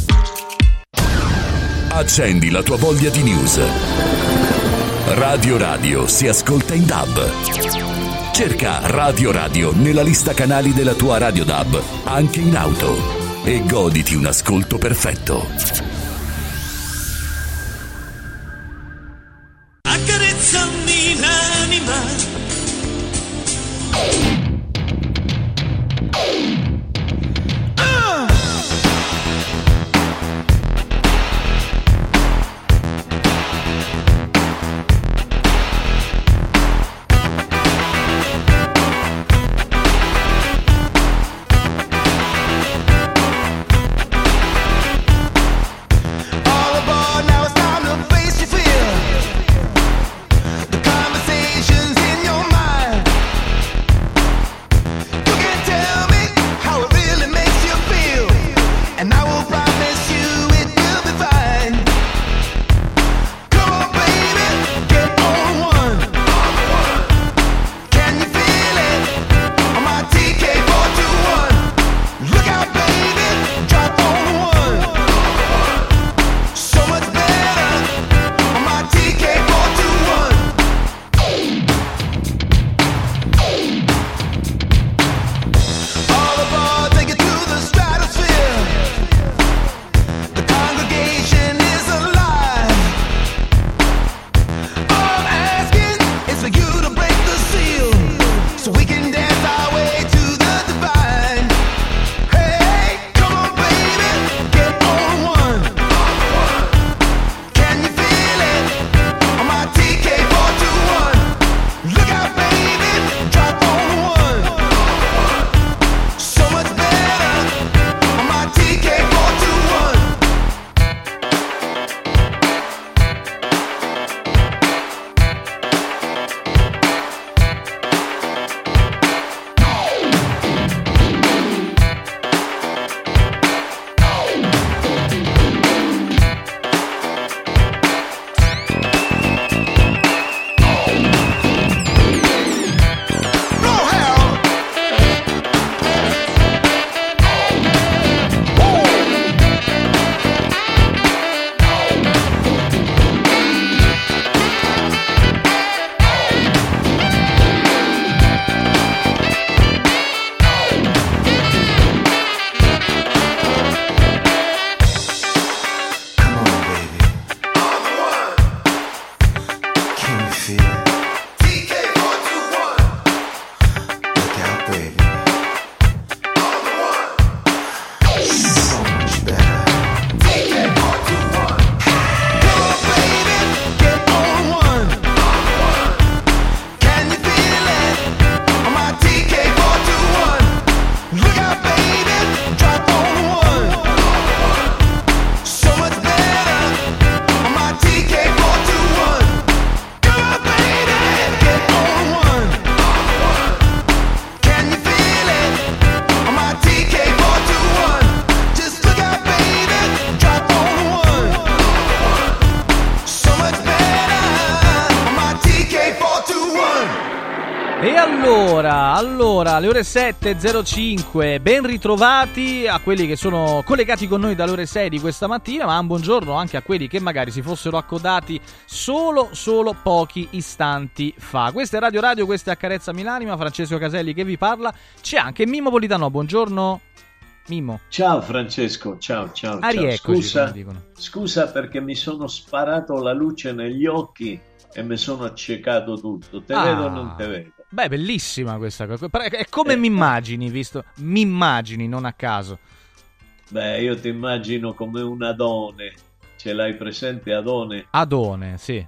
Accendi la tua voglia di news. Radio Radio si ascolta in DAB. Cerca Radio Radio nella lista canali della tua Radio DAB, anche in auto. E goditi un ascolto perfetto. Allora, alle ore 7.05, ben ritrovati a quelli che sono collegati con noi dalle ore 6 di questa mattina, ma un buongiorno anche a quelli che magari si fossero accodati solo, solo pochi istanti fa. Questa è Radio Radio, questa è Accarezzami l'anima, Francesco Caselli che vi parla, c'è anche Mimmo Politano, buongiorno Mimmo. Ciao Francesco, ciao, ciao. Ah, ciao. Scusa, scusa perché mi sono sparato la luce negli occhi e mi sono accecato tutto. Te Ah. vedo o non te vedo? Beh, bellissima questa cosa. È come mi immagini, visto? Mi immagini, non a caso. Beh, io ti immagino come un Adone. Ce l'hai presente Adone? Adone, sì.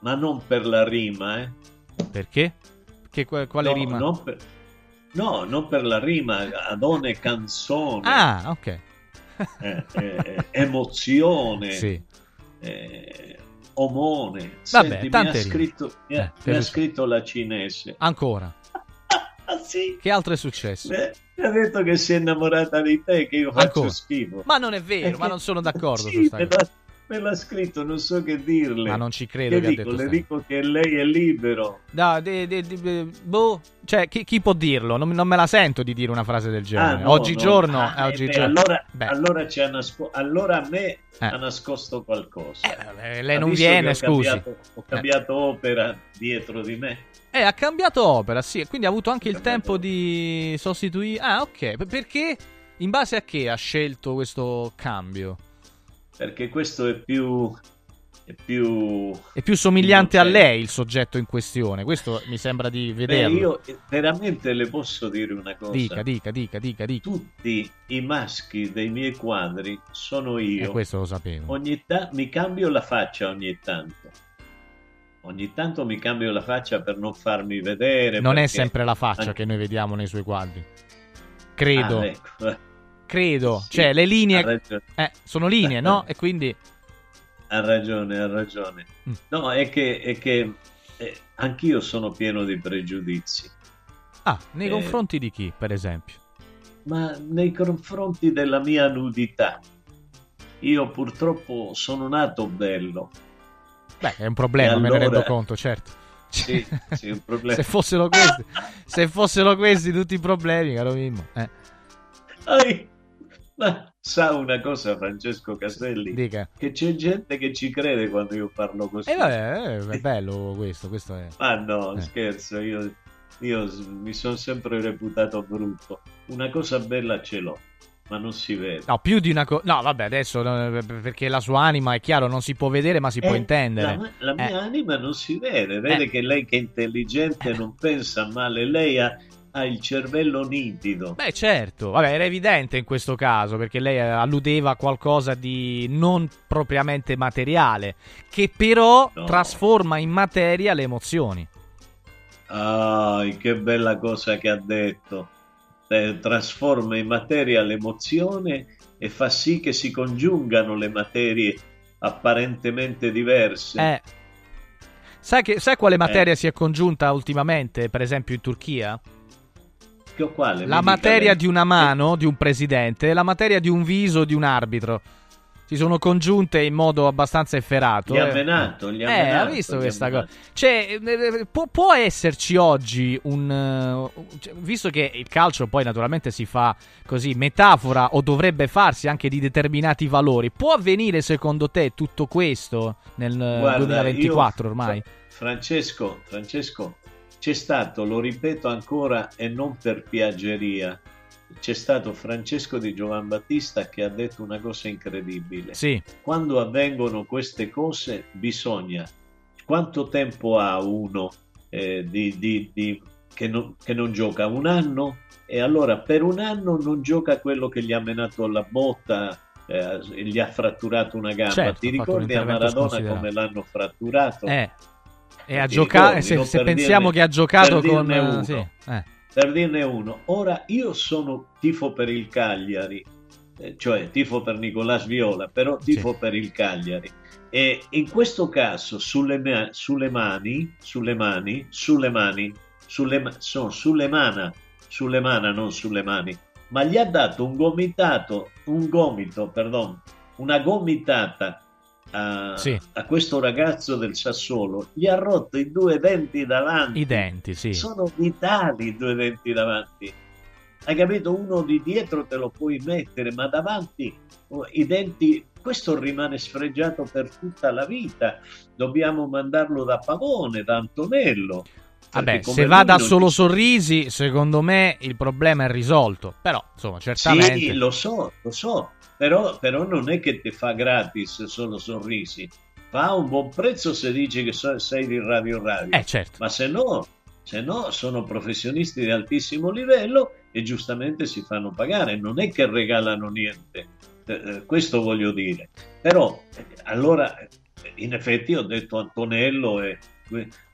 Ma non per la rima, eh? Perché? Che, quale quale No, rima? non per- No, non per la rima, Adone canzone. Ah, ok. Eh, eh, emozione. Sì. eh, omone. Vabbè, Senti, mi ha, scritto, mi ha- Eh, mi ha scritto la cinese. Ancora. *laughs* Ah, sì? Che altro è successo? Eh, Mi ha detto che si è innamorata di te, che io faccio Ancora. schifo. Ma non è vero, Eh, ma non sono d'accordo su Sì, sta me cosa. Me l'ha scritto, non so che dirle. Ma non ci credo Che che ha dico? detto Le dico che lei è libero. No, de- de- de- boh, cioè, chi, chi può dirlo? Non, non me la sento di dire una frase del genere. Ah, no, oggigiorno, no. eh, Ah, eh, oggigiorno. beh, allora, allora, ci ha nasco- allora a me Eh. ha nascosto qualcosa. eh, lei Ha non viene, ho scusi. cambiato- ho cambiato opera dietro di me. Eh, ha cambiato opera, sì, quindi ha avuto anche il tempo di sostituire. Ah, ok. Perché? In base a che ha scelto questo cambio? Perché questo è più... È più... È più somigliante a lei il soggetto in questione. Questo mi sembra di Beh, vederlo. io veramente le posso dire una cosa. Dica, dica, dica, dica, dica. Tutti i maschi dei miei quadri sono E io. Eh, questo lo sapevo. Ogni ta- mi cambio la faccia ogni tanto. Ogni tanto mi cambio la faccia per non farmi vedere. Non è sempre la faccia anche- che noi vediamo nei suoi quadri. Credo. Ah, ecco. Credo. Sì, cioè, le linee... Eh, sono linee, no? E quindi... Ha ragione, ha ragione. Mm. No, è che, è che eh, anch'io sono pieno di pregiudizi. Ah, nei Eh. confronti di chi, per esempio? ma nei confronti della mia nudità. Io purtroppo sono nato bello. Beh, è un problema, E me ne allora- rendo conto, certo. Sì, sì, un *laughs* problema. se fossero questi, se fossero questi tutti i problemi, caro Mimmo. Eh, ma *laughs* sa una cosa, Francesco Caselli? dica. Che c'è gente che ci crede quando io parlo così. E vabbè, eh, è bello questo, questo è... Ma no, Eh. scherzo, io, io mi sono sempre reputato brutto. Una cosa bella ce l'ho, ma non si vede. No, più di una cosa... No, vabbè, adesso, no, perché la sua anima, è chiaro, non si può vedere, ma si può Eh, intendere. La, la mia Eh. anima non si vede, vede Eh. che lei che è intelligente non pensa male, lei ha, ha il cervello nitido. Beh, certo, vabbè, era evidente in questo caso perché lei eh, alludeva a qualcosa di non propriamente materiale, che però No. trasforma in materia le emozioni. Ah, che bella cosa che ha detto. Eh, trasforma in materia l'emozione e fa sì che si congiungano le materie apparentemente diverse. Eh. Sai, che, sai quale materia si è congiunta ultimamente, per esempio in Turchia? Che- quale? La materia di una mano di un presidente e la materia di un viso di un arbitro. Si sono congiunte in modo abbastanza efferato. Gli ha eh. menato, gli ha Eh, menato, ha visto questa cosa? Cioè, eh, può, può esserci oggi un... eh, cioè, visto che il calcio poi naturalmente si fa così, metafora o dovrebbe farsi anche di determinati valori, può avvenire secondo te tutto questo nel Guarda, 2024 io- ormai? Francesco, Francesco, c'è stato, lo ripeto ancora e non per piaggeria, c'è stato Francesco di Giovan Battista che ha detto una cosa incredibile. Sì. Quando avvengono queste cose bisogna quanto tempo ha uno eh, di- di- di- che, non, che non gioca? Un anno? E allora per un anno non gioca quello che gli ha menato la botta, eh, gli ha fratturato una gamba. Certo, Ti ricordi a Maradona come l'hanno fratturato? Eh. E giocato, ricordi, se, se pensiamo dirne- che ha giocato con... uno. sì, eh. per dirne uno. Ora io sono tifo per il Cagliari, eh, cioè tifo per Nicolás Viola, però tifo per il Cagliari. E in questo caso sulle, ma- sulle mani, sulle mani, sulle mani, sulle, ma- sono sulle mana, sulle mana, non sulle mani, ma gli ha dato un gomitato, un gomito, perdon, una gomitata a, Sì. a questo ragazzo del Sassuolo, gli ha rotto i due denti davanti I denti, sì. sono vitali i due denti davanti. Hai capito? Uno di dietro te lo puoi mettere, ma davanti oh, i denti, questo rimane sfregiato per tutta la vita. Dobbiamo mandarlo da Pavone, da Antonello. Vabbè, se va da solo ci- sorrisi, secondo me il problema è risolto. Però, insomma, certamente... Sì, lo so, lo so, però, però non è che ti fa gratis solo sorrisi. Fa un buon prezzo se dici che so- sei di Radio Radio. Eh, certo. Ma se no, se no, sono professionisti di altissimo livello e giustamente si fanno pagare. Non è che regalano niente, Eh, eh, questo voglio dire. Però, eh, allora, in effetti ho detto Antonello e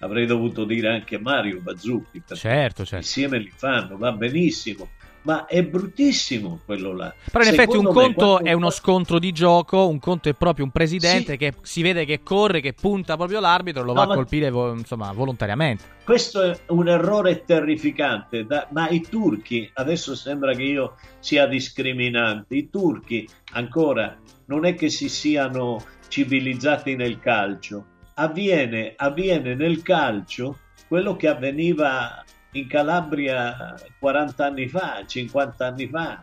avrei dovuto dire anche Mario Bazzucchi. perché Certo, certo. Insieme li fanno, va benissimo. Ma è bruttissimo quello là. Però in effetti un Secondo conto quando- è uno scontro di gioco, un conto è proprio un presidente che si vede che corre, che punta proprio l'arbitro lo No, va a colpire insomma, volontariamente. Questo è un errore terrificante, da- ma i turchi, adesso sembra che io sia discriminante, i turchi ancora non è che si siano civilizzati nel calcio, avviene, avviene nel calcio quello che avveniva in Calabria 40 anni fa, 50 anni fa,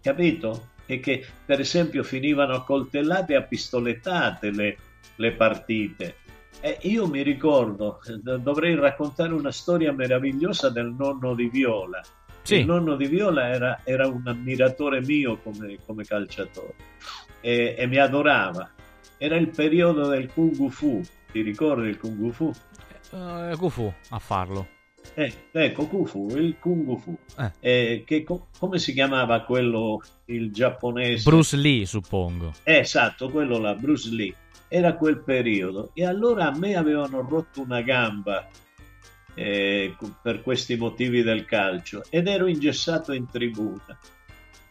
capito? E che per esempio finivano a coltellate e a pistolettate le, le partite. E io mi ricordo, eh, dovrei raccontare una storia meravigliosa del nonno di Viola. Sì. Il nonno di Viola era, era un ammiratore mio come, come calciatore e, e mi adorava. Era il periodo del Kung Fu, ti ricordi il Kung Fu? Eh, Cufu a farlo. Eh, ecco, Kung Fu, il Kung Fu. Eh. Eh, che co- come si chiamava quello, il giapponese? Bruce Lee, suppongo. Eh, esatto, quello là, Bruce Lee. Era quel periodo. E allora a me avevano rotto una gamba eh, per questi motivi del calcio ed ero ingessato in tribuna.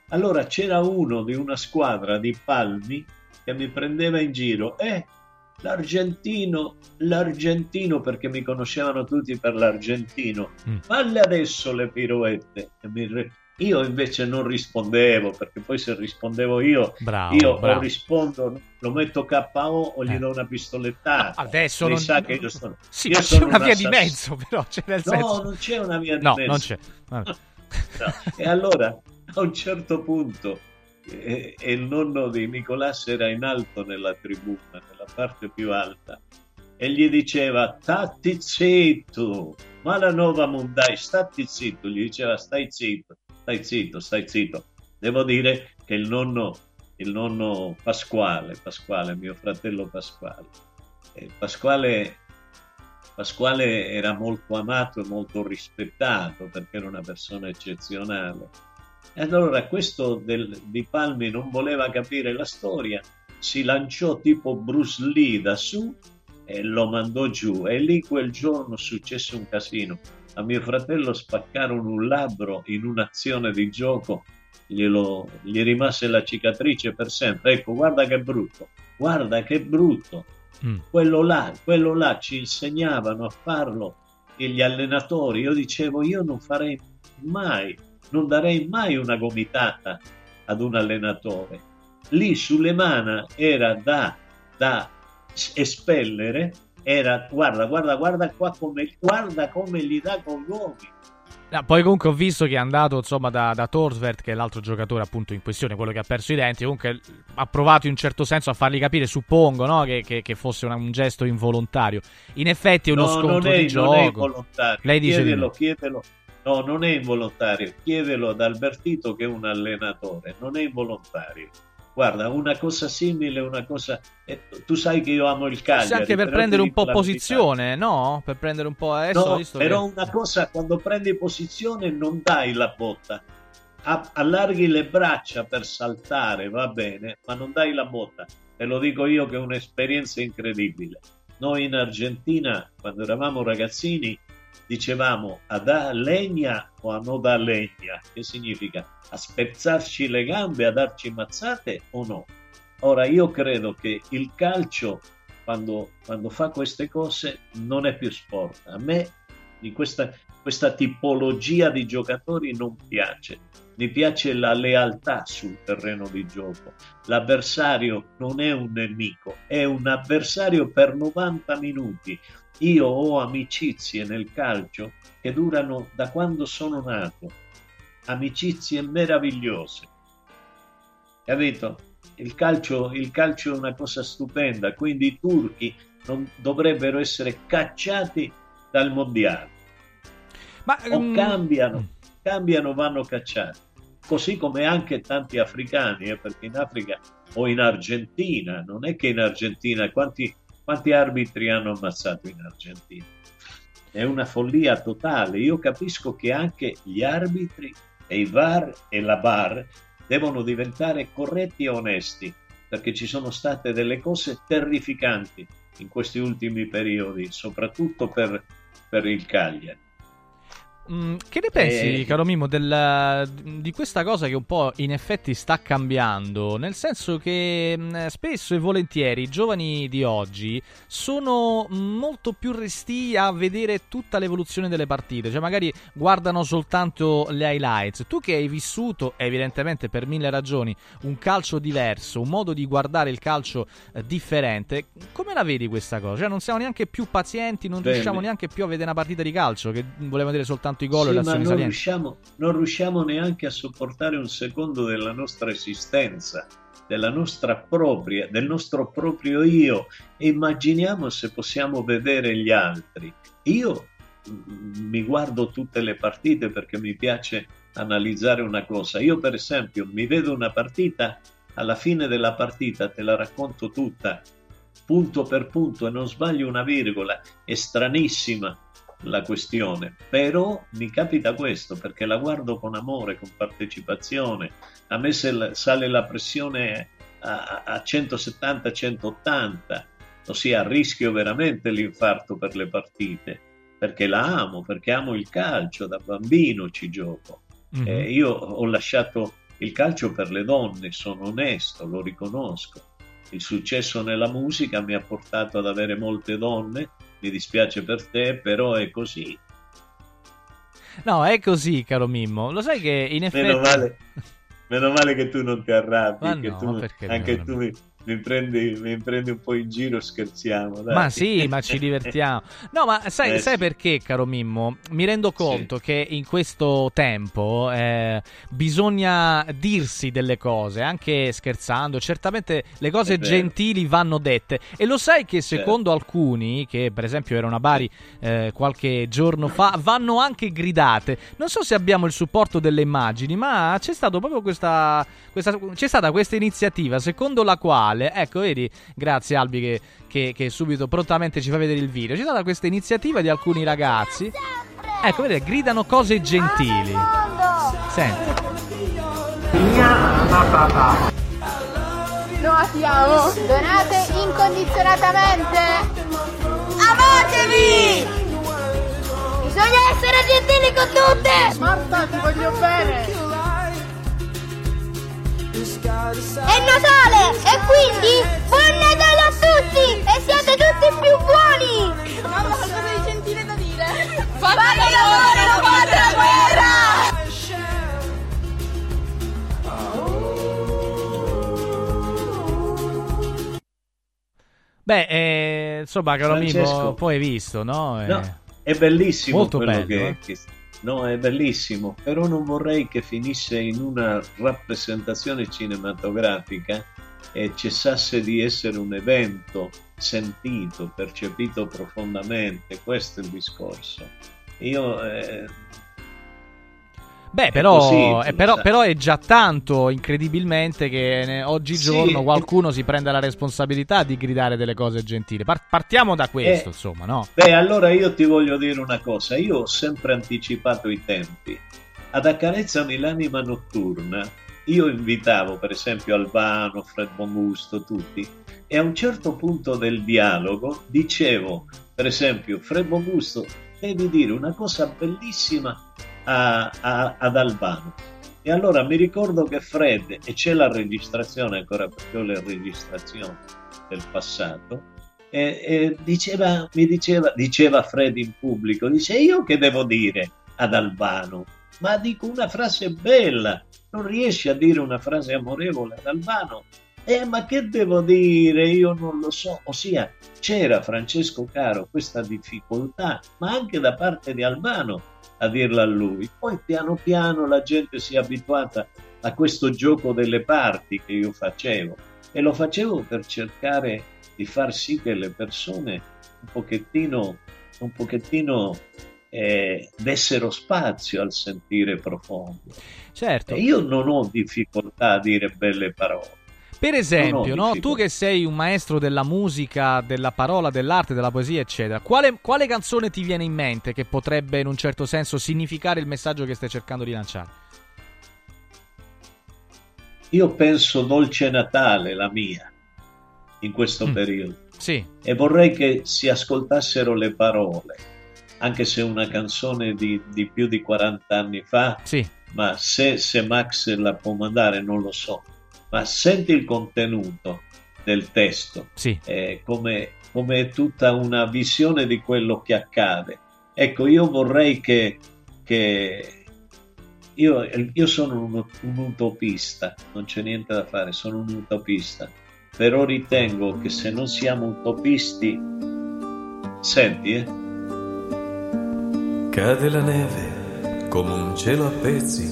Allora c'era uno di una squadra di Palmi che mi prendeva in giro. Eh, l'argentino, l'argentino, perché mi conoscevano tutti per l'argentino. Mm. Falle adesso le pirouette. E re- Io invece non rispondevo, perché poi se rispondevo io, Bravo, io o bravo. rispondo, lo metto KO o gli Eh. do una pistolettata. Adesso Lei non- sa che io sono... Sì, io ma c'è sono una un via di mezzo, però, c'è nel No, senso... non c'è una via di No, mezzo. non c'è. Vabbè. *laughs* No. E allora a un certo punto eh, e il nonno di Nicolás era in alto nella tribuna, nella parte più alta, e gli diceva stati zitto, ma la nuova mondai, stati zitto, gli diceva stai zitto, stai zitto, stai zitto. Devo dire che il nonno, il nonno Pasquale, Pasquale, mio fratello Pasquale, eh, Pasquale Pasquale era molto amato e molto rispettato perché era una persona eccezionale. E allora questo del- di Palmi non voleva capire la storia, si lanciò tipo Bruce Lee da su e lo mandò giù. E lì quel giorno successe un casino. A mio fratello spaccarono un labbro in un'azione di gioco, glielo- gli rimase la cicatrice per sempre. Ecco, guarda che brutto, guarda che brutto Mm. quello là, quello là ci insegnavano a farlo e gli allenatori. Io dicevo, io non farei mai, non darei mai una gomitata ad un allenatore. Lì Sulemana era da, da espellere, era guarda, guarda, guarda qua come, guarda come gli dà con gomito. No, poi comunque ho visto che è andato insomma da, da Torsvert, che è l'altro giocatore appunto in questione, quello che ha perso i denti, comunque ha provato in un certo senso a fargli capire, suppongo, no, che, che- che fosse una- un gesto involontario. In effetti è uno No, scontro non è, di non gioco. è involontario. Lei dice di chiedelo, chiedelo. No, non è involontario. Chiedelo ad Albertito che è un allenatore. Non è involontario. Guarda, una cosa simile, una cosa... eh, tu sai che io amo il Cagliari. Forse anche per prendere un po' posizione, no? Per prendere un po' adesso ho No, però che... una cosa, quando prendi posizione non dai la botta. A- allarghi le braccia per saltare, va bene, ma non dai la botta. Te lo dico io che è un'esperienza incredibile. Noi in Argentina, quando eravamo ragazzini, dicevamo a da legna o a no da legna, che significa a spezzarci le gambe, a darci mazzate o no. Ora io credo che il calcio, quando, quando fa queste cose, non è più sport. A me di questa, questa tipologia di giocatori non piace. Mi piace la lealtà sul terreno di gioco. L'avversario non è un nemico, è un avversario per 90 minuti. Io ho amicizie nel calcio che durano da quando sono nato, amicizie meravigliose. Capito? Il calcio, il calcio è una cosa stupenda, quindi i turchi non dovrebbero essere cacciati dal mondiale. Ma, mm, cambiano, cambiano, vanno cacciati. Così come anche tanti africani, eh, perché in Africa o in Argentina, non è che in Argentina, quanti, quanti arbitri hanno ammazzato in Argentina? È una follia totale. Io capisco che anche gli arbitri e i VAR e la VAR devono diventare corretti e onesti, perché ci sono state delle cose terrificanti in questi ultimi periodi, soprattutto per, per il Cagliari. Mm, che ne pensi, Eh. caro Mimo, del- di questa cosa che un po' in effetti sta cambiando? Nel senso che mm, spesso e volentieri i giovani di oggi sono molto più resti a vedere tutta l'evoluzione delle partite, cioè magari guardano soltanto le highlights. Tu che hai vissuto, evidentemente per mille ragioni, un calcio diverso, un modo di guardare il calcio eh, differente, come la vedi questa cosa? Cioè non siamo neanche più pazienti, non Bene. riusciamo neanche più a vedere una partita di calcio, che voleva vedere soltanto i gol Sì, ma non riusciamo, non riusciamo neanche a sopportare un secondo della nostra esistenza, della nostra propria, del nostro proprio io. E immaginiamo se possiamo vedere gli altri. Io mm, mi guardo tutte le partite perché mi piace analizzare una cosa. Io, per esempio, mi vedo una partita, alla fine della partita te la racconto tutta, punto per punto, e non sbaglio una virgola. È stranissima la questione, però mi capita questo perché la guardo con amore, con partecipazione. A me se sale la pressione a, a 170-180, ossia rischio veramente l'infarto per le partite, perché la amo, perché amo il calcio, da bambino ci gioco. Mhm. Eh, io ho lasciato il calcio per le donne, sono onesto, lo riconosco. Il successo nella musica mi ha portato ad avere molte donne, mi dispiace per te, però è così. No, è così, caro Mimmo. Lo sai che in effetti... Meno male, meno male che tu non ti arrabbi, no, tu- perché anche tu mi, mi prendi, mi prendi un po' in giro, scherziamo. dai. Ma sì, ma ci divertiamo. *laughs* No, ma sai, Eh, sai sì. perché, caro Mimmo? Mi rendo conto che in questo tempo eh, bisogna dirsi delle cose, anche scherzando. Certamente le cose gentili vanno dette. E lo sai che Certo. secondo alcuni, che per esempio erano a Bari eh, qualche giorno fa, vanno anche gridate. Non so se abbiamo il supporto delle immagini, ma c'è stato proprio questa, questa- c'è stata questa iniziativa secondo la quale, ecco, vedi, grazie Albi che, che- che subito prontamente ci fa vedere il video. C'è stata questa iniziativa di alcuni ragazzi. Ecco, vedete, gridano cose gentili. Senti. Noi attiviamo. Donate incondizionatamente. Amatevi! Bisogna essere gentili con tutte! Marta, ti voglio bene! È Natale e quindi buon Natale a tutti e siate tutti più buoni! Mamma, qualcosa di gentile da dire? Fate l'amore, non fate la guerra! Beh, eh, insomma, caro Francesco. poi hai visto, no? Eh, No, è bellissimo Molto quello bello, che, eh. che- No, è bellissimo, però non vorrei che finisse in una rappresentazione cinematografica e cessasse di essere un evento sentito, percepito profondamente. Questo è il discorso. Io eh, Beh, però, così, eh, però, sai. però è già tanto, incredibilmente, che ne- oggigiorno Sì. qualcuno si prende la responsabilità di gridare delle cose gentili. Par- partiamo da questo, Eh, insomma, no? Beh, allora io ti voglio dire una cosa, io ho sempre anticipato i tempi. Ad Accarezzami l'anima notturna, io invitavo per esempio Albano, Fred Bongusto, tutti, e a un certo punto del dialogo dicevo, per esempio, Fred Bongusto, devi dire una cosa bellissima a- a- ad Albano. E allora mi ricordo che Fred, e c'è la registrazione ancora perché ho le registrazioni del passato, e, e diceva, mi diceva, diceva Fred in pubblico, dice io che devo dire ad Albano? Ma dico una frase bella, non riesci a dire una frase amorevole ad Albano? Eh, ma che devo dire? Io non lo so. Ossia, c'era Francesco Caro questa difficoltà, ma anche da parte di Albano a dirla a lui. Poi piano piano la gente si è abituata a questo gioco delle parti che io facevo e lo facevo per cercare di far sì che le persone un pochettino, un pochettino eh, dessero spazio al sentire profondo. Certo. E io non ho difficoltà a dire belle parole. Per esempio, Non ho no, tu che sei un maestro della musica, della parola, dell'arte, della poesia, eccetera, quale, quale canzone ti viene in mente che potrebbe in un certo senso significare il messaggio che stai cercando di lanciare? Io penso Dolce Natale, la mia, in questo Mm. periodo. Sì. E vorrei che si ascoltassero le parole, anche se è una canzone di, di più di 40 anni fa, Sì. ma se, se Max la può mandare non lo so. Ma senti il contenuto del testo, Sì. eh, come, come è tutta una visione di quello che accade. Ecco, io vorrei che, che io, io sono un, un utopista, non c'è niente da fare, sono un utopista, però ritengo che se non siamo utopisti, senti, eh? Cade la neve come un cielo a pezzi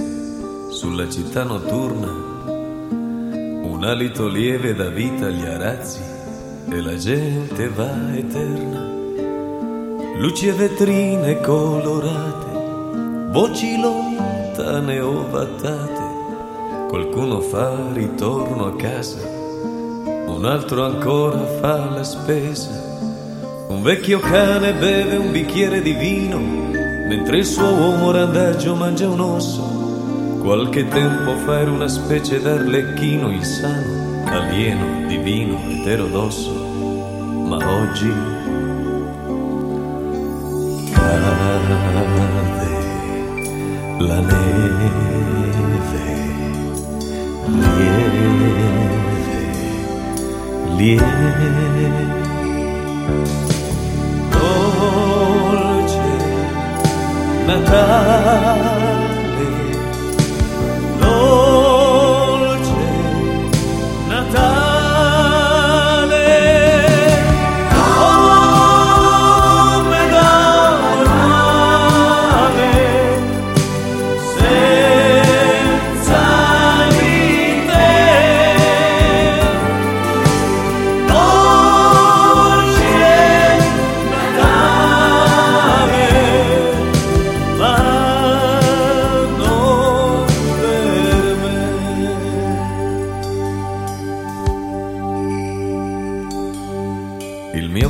sulla città notturna, un alito lieve dà vita agli arazzi e la gente va eterna. Luci e vetrine colorate, voci lontane ovatate, qualcuno fa ritorno a casa, un altro ancora fa la spesa. Un vecchio cane beve un bicchiere di vino, mentre il suo uomo randaggio mangia un osso. Qualche tempo fa era una specie d'arlecchino insano, alieno, divino, eterodosso. Ma oggi cade la neve, lieve, lieve. Dolce Natale,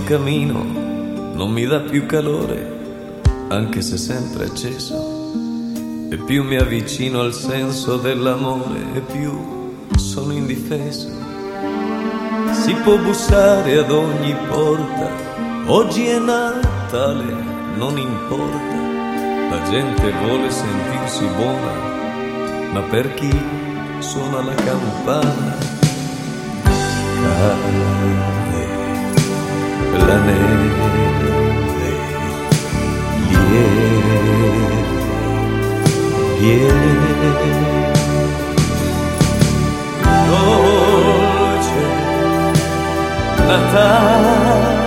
cammino non mi dà più calore, anche se sempre acceso. E più mi avvicino al senso dell'amore, e più sono indifeso. Si può bussare ad ogni porta, oggi è Natale, non importa. La gente vuole sentirsi buona, ma per chi suona la campana? Cade la neve, lieve, lieve. Dolce Natale,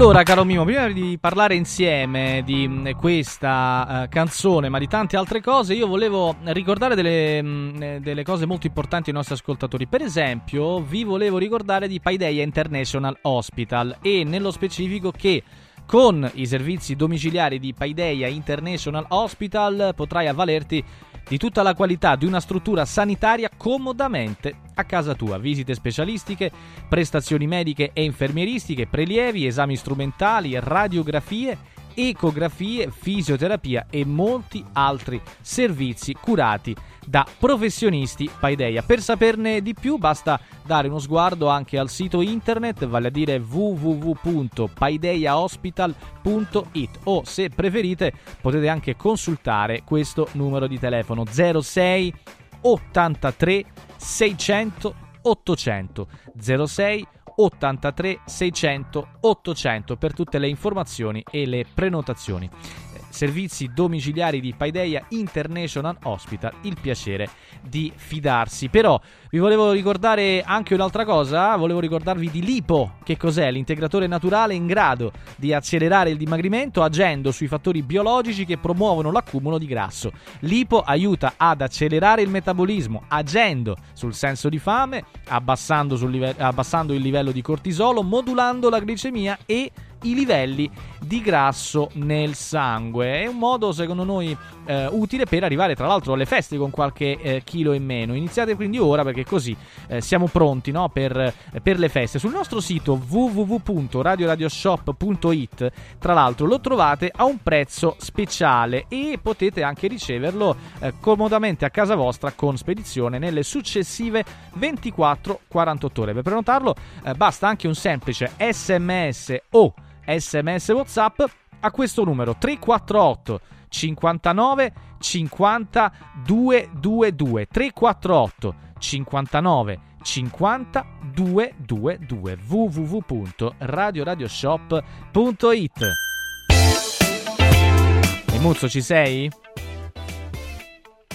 allora, caro Mimo, prima di parlare insieme di questa eh, canzone, ma di tante altre cose, io volevo ricordare delle, eh, delle cose molto importanti ai nostri ascoltatori. Per esempio, vi volevo ricordare di Paideia International Hospital e nello specifico che con i servizi domiciliari di Paideia International Hospital potrai avvalerti di tutta la qualità di una struttura sanitaria comodamente a casa tua. Visite specialistiche, prestazioni mediche e infermieristiche, prelievi, esami strumentali, radiografie ecografie, fisioterapia e molti altri servizi curati da professionisti Paideia. Per saperne di più basta dare uno sguardo anche al sito internet, vale a dire www.paideiahospital.it o se preferite potete anche consultare questo numero di telefono 06 83 600 800 06 83 600 800 per tutte le informazioni e le prenotazioni. Servizi domiciliari di Paideia International Hospital, il piacere di fidarsi. Però vi volevo ricordare anche un'altra cosa, volevo ricordarvi di Lipo, che cos'è? L'integratore naturale in grado di accelerare il dimagrimento agendo sui fattori biologici che promuovono l'accumulo di grasso. Lipo aiuta ad accelerare il metabolismo agendo sul senso di fame, abbassando, live- abbassando il livello di cortisolo, modulando la glicemia e i livelli di grasso nel sangue. È un modo, secondo noi, eh, utile per arrivare tra l'altro alle feste con qualche eh, chilo in meno. Iniziate quindi ora perché così eh, siamo pronti no, per, per, le feste. Sul nostro sito www.radioradioshop.it, tra l'altro, lo trovate a un prezzo speciale e potete anche riceverlo eh, comodamente a casa vostra con spedizione nelle successive 24-48 ore. Per prenotarlo eh, basta anche un semplice sms o sms WhatsApp a questo numero 348 59 50 222 348 59 50 222 www.radioradioshop.it E Muzzo ci sei?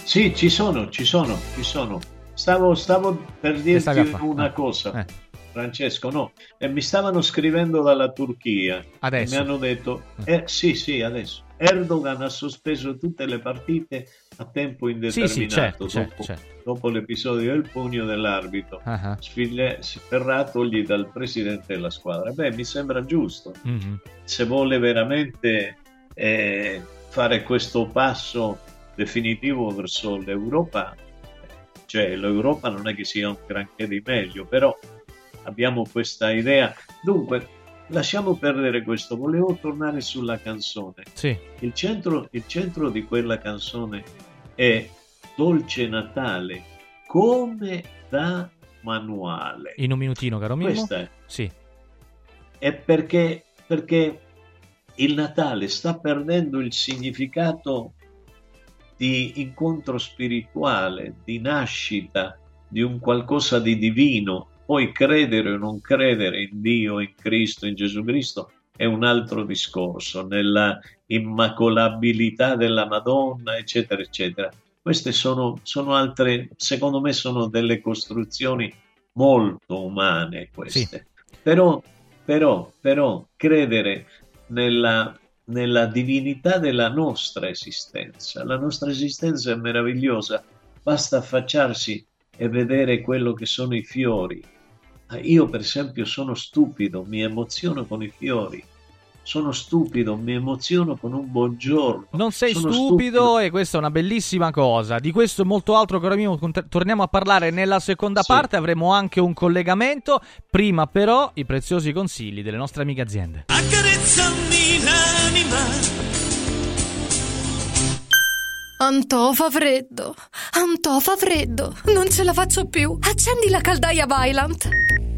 Sì, ci sono, ci sono, ci sono. Stavo, stavo per dirti una cosa. Eh. Francesco, no, e mi stavano scrivendo dalla Turchia. Adesso? Mi hanno detto, eh, sì, sì, adesso. Erdogan ha sospeso tutte le partite a tempo indeterminato sì, sì, certo, dopo, certo, certo. dopo, l'episodio del pugno dell'arbitro, uh-huh. sfiglia, sferratogli dal presidente della squadra. Beh, mi sembra giusto. Uh-huh. Se vuole veramente eh, fare questo passo definitivo verso l'Europa, cioè l'Europa non è che sia un granché di meglio, però abbiamo questa idea. Dunque, lasciamo perdere questo, volevo tornare sulla canzone. Sì. Il, centro, il centro di quella canzone è Dolce Natale, come da manuale. In un minutino, caro mio. Questa è. Sì. È perché, perché il Natale sta perdendo il significato di incontro spirituale, di nascita, di un qualcosa di divino poi credere o non credere in Dio, in Cristo, in Gesù Cristo è un altro discorso, nella immacolabilità della Madonna, eccetera, eccetera. Queste sono, sono altre, secondo me, sono delle costruzioni molto umane queste. Sì. Però, però, però, credere nella, nella divinità della nostra esistenza. La nostra esistenza è meravigliosa, basta affacciarsi e vedere quello che sono i fiori, io per esempio sono stupido, mi emoziono con i fiori. Sono stupido, mi emoziono con un buongiorno. Non sei stupido, stupido, e questa è una bellissima cosa. Di questo e molto altro, caro mio, torniamo a parlare nella seconda sì. parte. Avremo anche un collegamento. Prima, però, i preziosi consigli delle nostre amiche aziende. Accarezzami l'anima. Antò fa freddo. Antò fa freddo. Non ce la faccio più. Accendi la caldaia Vylant.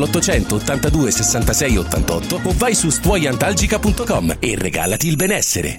l'800 82 66 88 o vai su stuoiantalgica.com e regalati il benessere.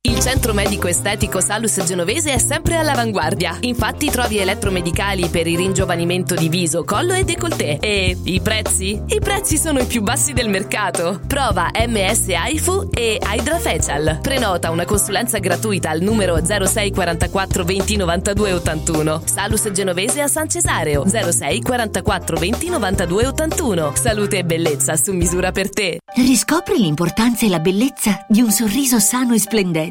Il centro medico estetico Salus Genovese è sempre all'avanguardia. Infatti trovi elettromedicali per il ringiovanimento di viso, collo e décolleté. E i prezzi? I prezzi sono i più bassi del mercato. Prova MS AIFU e Hydra Facial. Prenota una consulenza gratuita al numero 06 44 20 92 81. Salus Genovese a San Cesareo 06 44 20 92 81. Salute e bellezza su misura per te. Riscopri l'importanza e la bellezza di un sorriso sano e splendente.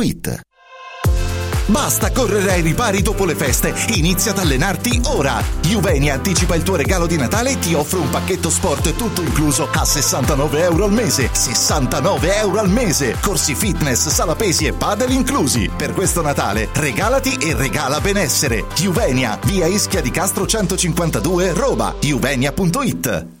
Basta correre ai ripari dopo le feste, inizia ad allenarti ora. Juvenia anticipa il tuo regalo di Natale e ti offre un pacchetto sport tutto incluso a 69 euro al mese. 69 euro al mese! Corsi fitness, sala pesi e padel inclusi. Per questo Natale regalati e regala benessere. Juvenia, via Ischia di Castro 152, Roma. Juvenia.it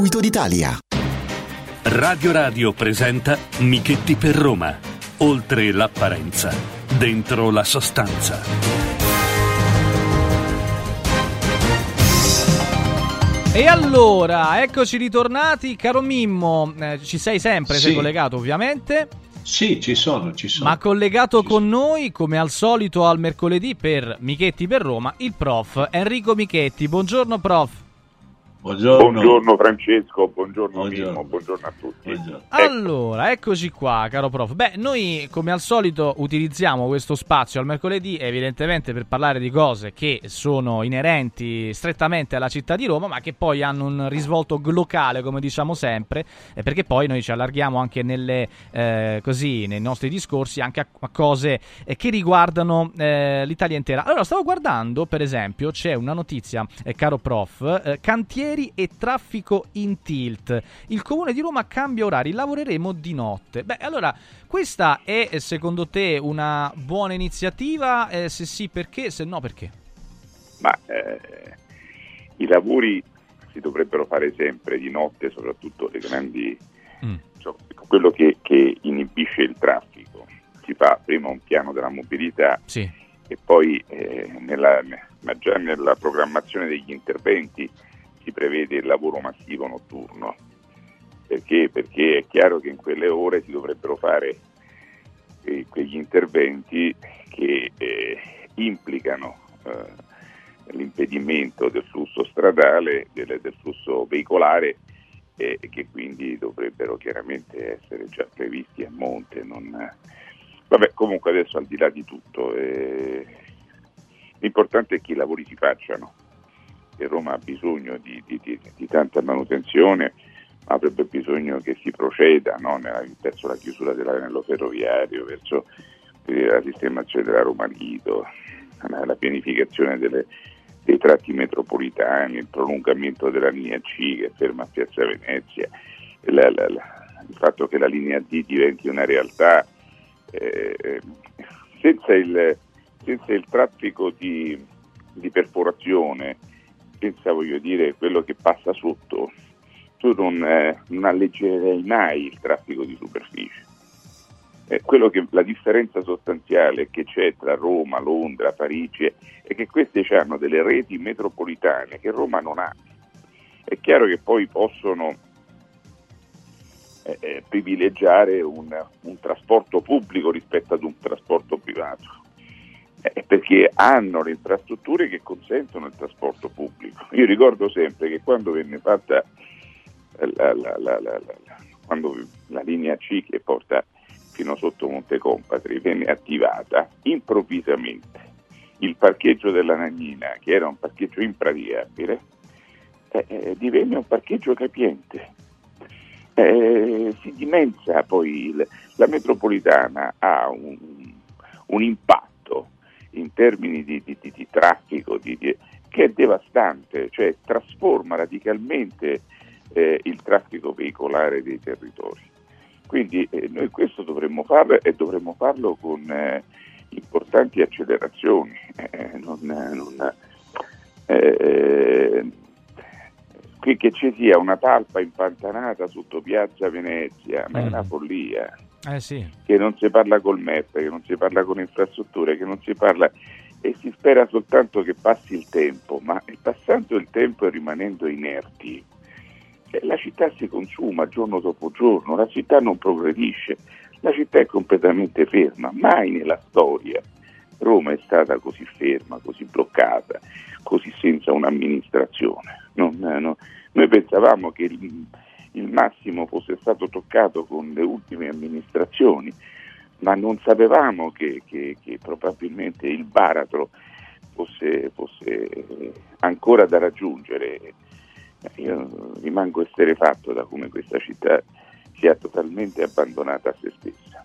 d'Italia. Radio Radio presenta Michetti per Roma. Oltre l'apparenza, dentro la sostanza. E allora, eccoci ritornati, caro Mimmo, eh, ci sei sempre, sei Sì. collegato ovviamente. Sì, ci sono, ci sono. Ma collegato con noi, come al solito al mercoledì per Michetti per Roma, il prof Enrico Michetti. Buongiorno prof. Buongiorno. Francesco, buongiorno, Mimmo, buongiorno a tutti. Allora, eccoci qua, caro prof. Beh, noi come al solito utilizziamo questo spazio al mercoledì evidentemente per parlare di cose che sono inerenti strettamente alla città di Roma, ma che poi hanno un risvolto locale, come diciamo sempre, eh, perché poi noi ci allarghiamo anche nelle, eh, così, nei nostri discorsi anche a, a cose eh, che riguardano eh, l'Italia intera. Allora, stavo guardando, per esempio, c'è una notizia, eh, caro prof, eh, cantieri e traffico in tilt. Il comune di Roma cambia orari, lavoreremo di notte. Beh, allora, questa è secondo te una buona iniziativa? Eh, se sì, perché? Se no, perché? Ma eh, i lavori si dovrebbero fare sempre di notte, soprattutto le grandi. Mm. Cioè, quello che, che, inibisce il traffico. Si fa prima un piano della mobilità sì. e poi eh, nella, ma già nella programmazione degli interventi si prevede il lavoro massivo notturno. Perché? Perché è chiaro che in quelle ore si dovrebbero fare eh, quegli interventi che eh, implicano eh, l'impedimento del flusso stradale, del, del flusso veicolare e che quindi dovrebbero chiaramente essere già previsti a monte. Non... Vabbè, comunque adesso al di là di tutto, eh, l'importante è che i lavori si facciano che Roma ha bisogno di, di, di, di tanta manutenzione, ma avrebbe bisogno che si proceda no? Nella, verso la chiusura dell'anello ferroviario, verso eh, la sistemazione della Roma Lido, la, pianificazione delle, dei tratti metropolitani, il prolungamento della linea C che ferma a Piazza Venezia, la, la, il fatto che la linea D diventi una realtà eh, senza, il, senza, il, traffico di, di perforazione senza voglio dire quello che passa sotto, tu non, eh, non alleggerei mai il traffico di superficie. Eh, che, la differenza sostanziale che c'è tra Roma, Londra, Parigi è che queste hanno delle reti metropolitane che Roma non ha. È chiaro che poi possono eh, eh privilegiare un, un trasporto pubblico rispetto ad un trasporto privato eh, perché hanno le infrastrutture che consentono il trasporto pubblico. Io ricordo sempre che quando venne fatta la, la, la, quando la linea C che porta fino sotto Monte Compatri venne attivata, improvvisamente il parcheggio della Nagnina, che era un parcheggio impraticabile, eh, eh, divenne un parcheggio capiente. Eh, si dimensa poi il, la metropolitana ha un, un impatto in termini di, di, di, di traffico che è devastante, cioè trasforma radicalmente eh, il traffico veicolare dei territori. Quindi eh, noi questo dovremmo farlo e dovremmo farlo con eh, importanti accelerazioni. Eh, non, non, eh, che ci sia una talpa impantanata sotto Piazza Venezia, ma è una follia. Eh sì. che non si parla col MEP, che non si parla con infrastrutture, che non si parla e si spera soltanto che passi il tempo, ma passando il tempo e rimanendo inerti, eh, la città si consuma giorno dopo giorno, la città non progredisce, la città è completamente ferma, mai nella storia Roma è stata così ferma, così bloccata, così senza un'amministrazione. Non, no, noi pensavamo che il, massimo fosse stato toccato con le ultime amministrazioni, ma non sapevamo che, che, che probabilmente il baratro fosse, fosse, ancora da raggiungere. Io rimango esterefatto da come questa città sia totalmente abbandonata a se stessa.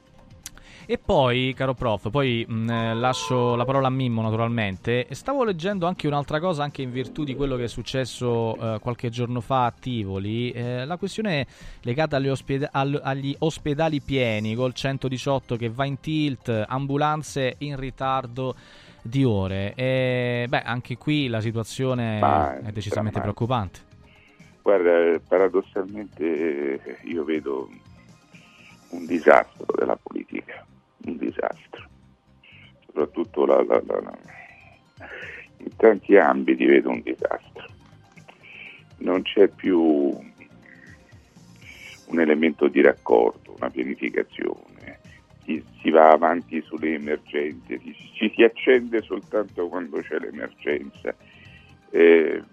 E poi, caro prof, poi mh, eh, lascio la parola a Mimmo naturalmente. Stavo leggendo anche un'altra cosa, anche in virtù di quello che è successo eh, qualche giorno fa a Tivoli. Eh, la questione legata agli, ospeda- al- agli, ospedali pieni, col 118 che va in tilt, ambulanze in ritardo di ore. E, beh, anche qui la situazione Ma, è decisamente preoccupante. Guarda, paradossalmente io vedo un disastro della politica un disastro, soprattutto la, la, la, in tanti ambiti vedo un disastro. Non c'è più un elemento di raccordo, una pianificazione, si, si va avanti sulle emergenze, ci, ci, si accende soltanto quando c'è l'emergenza. Eh,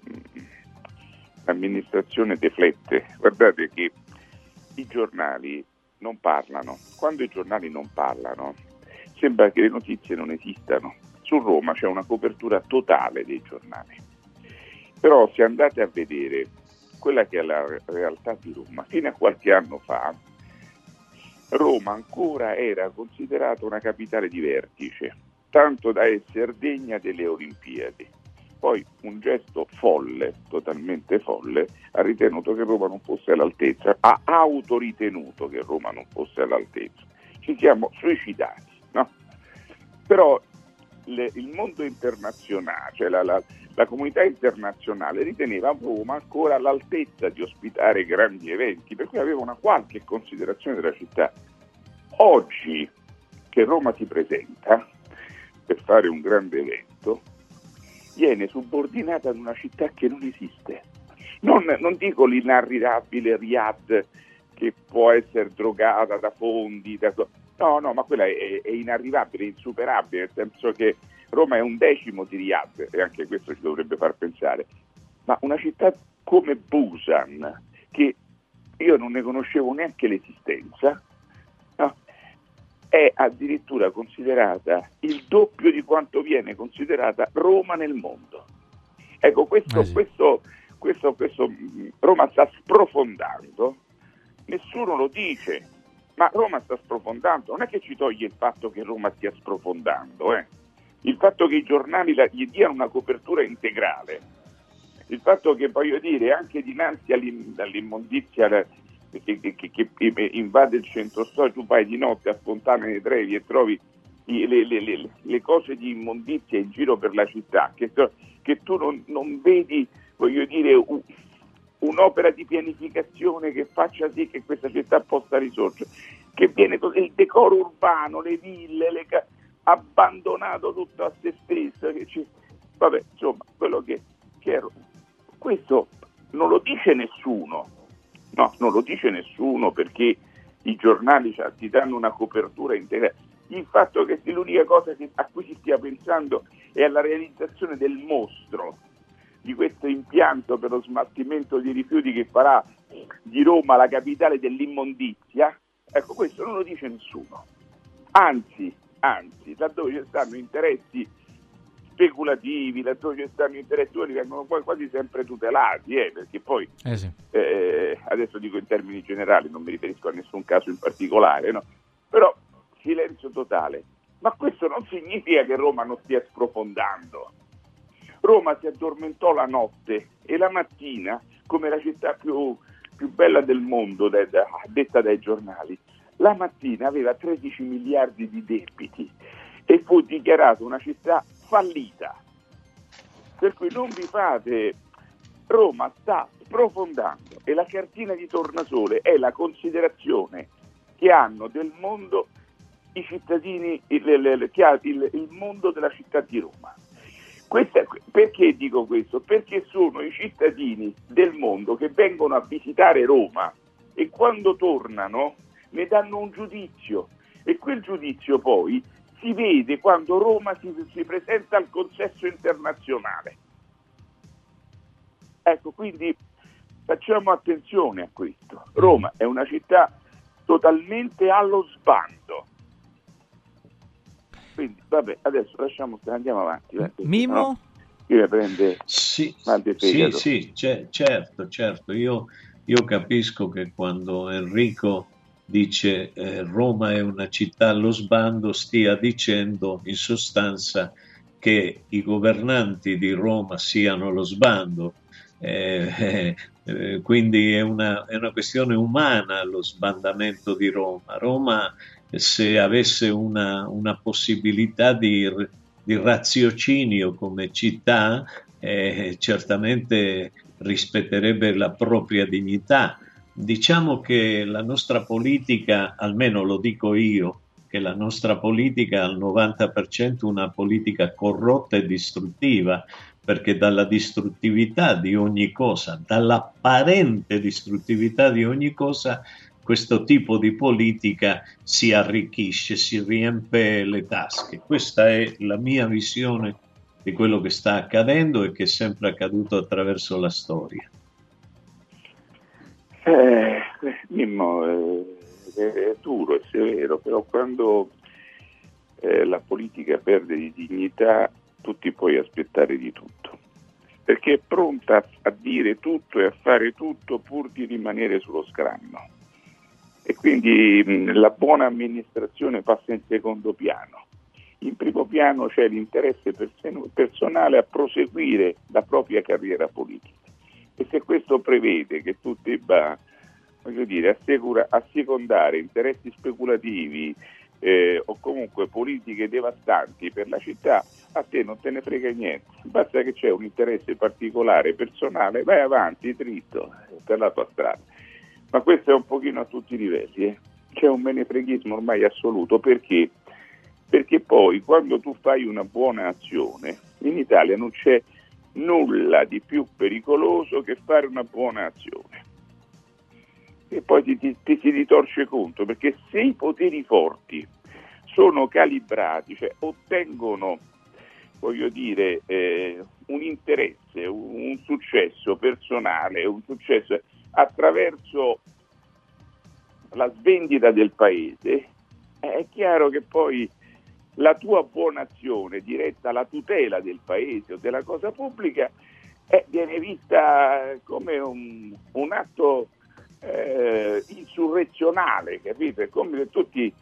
amministrazione deflette. Guardate che i giornali non parlano. Quando i giornali non parlano, sembra che le notizie non esistano. Su Roma c'è una copertura totale dei giornali. Però se andate a vedere quella che è la realtà di Roma, fino a qualche anno fa, Roma ancora era considerata una capitale di vertice, tanto da essere degna delle Olimpiadi. Poi un gesto folle, totalmente folle, ha ritenuto che Roma non fosse all'altezza, ha autoritenuto che Roma non fosse all'altezza. Ci siamo suicidati, no? Però le, il mondo internazionale, cioè la, la, la comunità internazionale riteneva Roma ancora all'altezza di ospitare grandi eventi, per cui aveva una qualche considerazione della città. Oggi che Roma si presenta per fare un grande evento, viene subordinata ad una città che non esiste. Non, non dico l'inarrivabile Riyadh che può essere drogata da fondi, da... no, no, ma quella è, è inarrivabile, insuperabile, nel senso che Roma è un decimo di Riyadh e anche questo ci dovrebbe far pensare. Ma una città come Busan, che io non ne conoscevo neanche l'esistenza, è addirittura considerata il doppio di quanto viene considerata Roma nel mondo. Ecco, questo, Eh sì. questo, questo, questo, mh, Roma sta sprofondando, nessuno lo dice, ma Roma sta sprofondando, non è che ci toglie il fatto che Roma stia sprofondando, eh. il fatto che i giornali la- gli diano una copertura integrale, il fatto che voglio dire anche dinanzi all'im- all'immondizia che, che- che- invade il centro storico, tu vai di notte a Fontana dei Trevi e trovi le, le- le- le cose di immondizia in giro per la città, che, che tu non, non vedi, voglio dire, u- un'opera di pianificazione che faccia sì che questa città possa risorgere, che viene il decoro urbano, le ville, le abbandonato tutto a se stesso. Ci- vabbè, insomma, quello che, che ero. Questo non lo dice nessuno, no, non lo dice nessuno perché i giornali cioè, ti danno una copertura integrale. Il fatto che l'unica cosa che- a cui si stia pensando è alla realizzazione del mostro di questo impianto per lo smaltimento di rifiuti che farà di Roma la capitale dell'immondizia, ecco questo non lo dice nessuno. Anzi, anzi, laddove ci stanno interessi speculativi, stanno interessi quelli vengono poi quasi sempre tutelati, eh, perché poi Eh sì. eh, adesso dico in termini generali, non mi riferisco a nessun caso in particolare, no? però silenzio totale. Ma questo non significa che Roma non stia sprofondando. Roma si addormentò la notte e la mattina, come la città più, più bella del mondo, de- de- detta dai giornali, la mattina aveva 13 miliardi di debiti e fu dichiarata una città fallita. Per cui non vi fate Roma sta sprofondando e la cartina di tornasole è la considerazione che hanno del mondo i cittadini, il, il- il, il mondo della città di Roma. Questa- perché dico questo? Perché sono i cittadini del mondo che vengono a visitare Roma e quando tornano ne danno un giudizio e quel giudizio poi si vede quando Roma si, si presenta al consesso internazionale. Ecco, quindi facciamo attenzione a questo. Roma è una città totalmente allo sbando. Quindi, vabbè, adesso lasciamo stare, andiamo avanti. Mimo? mi prende Sì, Sì, sì, ce- certo, certo. Io, io capisco che quando Enrico dice eh, Roma è una città allo sbando, stia dicendo in sostanza che i governanti di Roma siano allo sbando. Eh, eh, eh, quindi è una, è una questione umana lo sbandamento di Roma. Roma, se avesse una, una possibilità di, di raziocinio come città, eh, certamente rispetterebbe la propria dignità. Diciamo che la nostra politica, almeno lo dico io, che la nostra politica è al 90% una politica corrotta e distruttiva, perché dalla distruttività di ogni cosa, dall'apparente distruttività di ogni cosa, questo tipo di politica si arricchisce, si riempie le tasche. Questa è la mia visione di quello che sta accadendo e che è sempre accaduto attraverso la storia. Eh, Mimmo, eh, è, duro, è severo, però quando eh, la politica perde di dignità, tutti puoi aspettare di tutto, perché è pronta a, a dire tutto e a fare tutto pur di rimanere sullo scranno. E quindi mh, la buona amministrazione passa in secondo piano. In primo piano c'è l'interesse persen- personale a proseguire la propria carriera politica. E se questo prevede che tu debba dire, assicura, assecondare interessi speculativi eh, o comunque politiche devastanti per la città, a te non te ne frega niente. Basta che c'è un interesse particolare, personale, vai avanti dritto per la tua strada. Ma questo è un pochino a tutti i livelli. Eh. C'è un menefreghismo ormai assoluto perché? Perché poi quando tu fai una buona azione, in Italia non c'è nulla di più pericoloso che fare una buona azione. E poi ti, ti, ti si ritorce conto, perché se i poteri forti sono calibrati, cioè ottengono, voglio dire, eh, un interesse, un, un successo personale, un successo attraverso la svendita del paese, è chiaro che poi la tua buona azione diretta alla tutela del paese o della cosa pubblica eh, viene vista come un, un atto eh, insurrezionale, capito? È come se tu ti,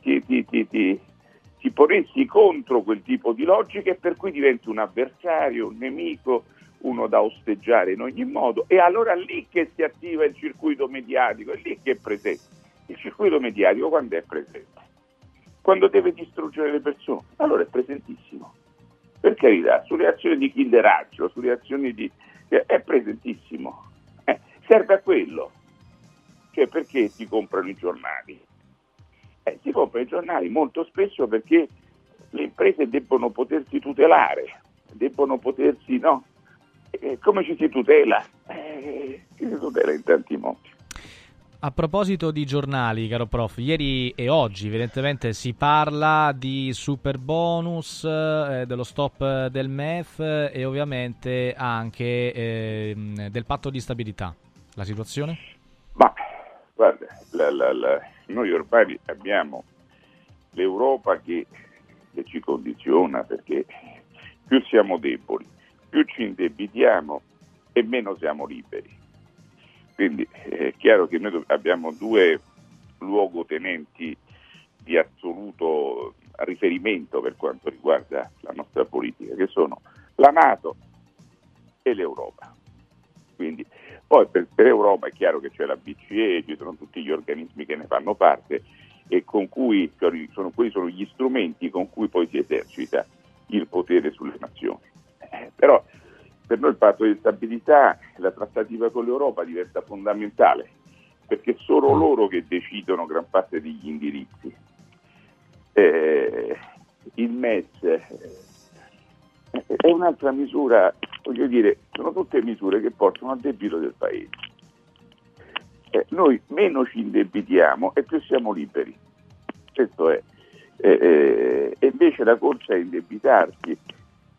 ti, ti, ti, ponessi contro quel tipo di logica e per cui diventi un avversario, un nemico, uno da osteggiare in ogni modo e allora lì che si attiva il circuito mediatico, è lì che è presente. Il circuito mediatico quando è presente? Quando deve distruggere le persone, allora è presentissimo. Per carità, sulle azioni di killeraggio, sulle azioni di... è presentissimo. Eh, serve a quello. Cioè perché si comprano i giornali? Eh, si comprano i giornali molto spesso perché le imprese debbono potersi tutelare, debbono potersi, no? Eh, come ci si tutela? Eh, ci si tutela in tanti modi. A proposito di giornali, caro prof, ieri e oggi evidentemente si parla di super bonus, eh, dello stop del MEF e ovviamente anche eh, del patto di stabilità. La situazione? Ma guarda, la, la, la, noi ormai abbiamo l'Europa che, che ci condiziona perché più siamo deboli, più ci indebitiamo e meno siamo liberi. Quindi è chiaro che noi abbiamo due luogotenenti di assoluto riferimento per quanto riguarda la nostra politica, che sono la Nato e l'Europa. Quindi, poi per, per Europa è chiaro che c'è la BCE, ci sono tutti gli organismi che ne fanno parte e con cui sono, quelli sono gli strumenti con cui poi si esercita il potere sulle nazioni. Eh, però per noi il patto di stabilità, la trattativa con l'Europa diventa fondamentale, perché sono loro che decidono gran parte degli indirizzi. Eh, il MES eh, è un'altra misura, voglio dire, sono tutte misure che portano al debito del paese. Eh, noi meno ci indebitiamo e più siamo liberi. Questo è. Eh, eh, e invece la corsa è indebitarsi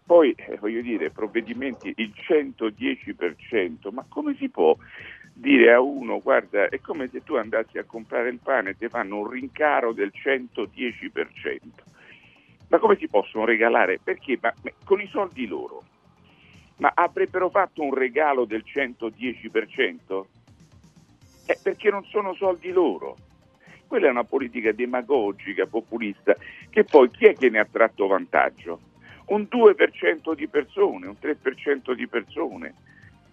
poi, eh, voglio dire, provvedimenti il 110%, ma come si può dire a uno, guarda, è come se tu andassi a comprare il pane e ti fanno un rincaro del 110%. Ma come si possono regalare? Perché? Ma, ma, con i soldi loro. Ma avrebbero fatto un regalo del 110%? Eh, perché non sono soldi loro. Quella è una politica demagogica, populista, che poi chi è che ne ha tratto vantaggio? Un 2% di persone, un 3% di persone.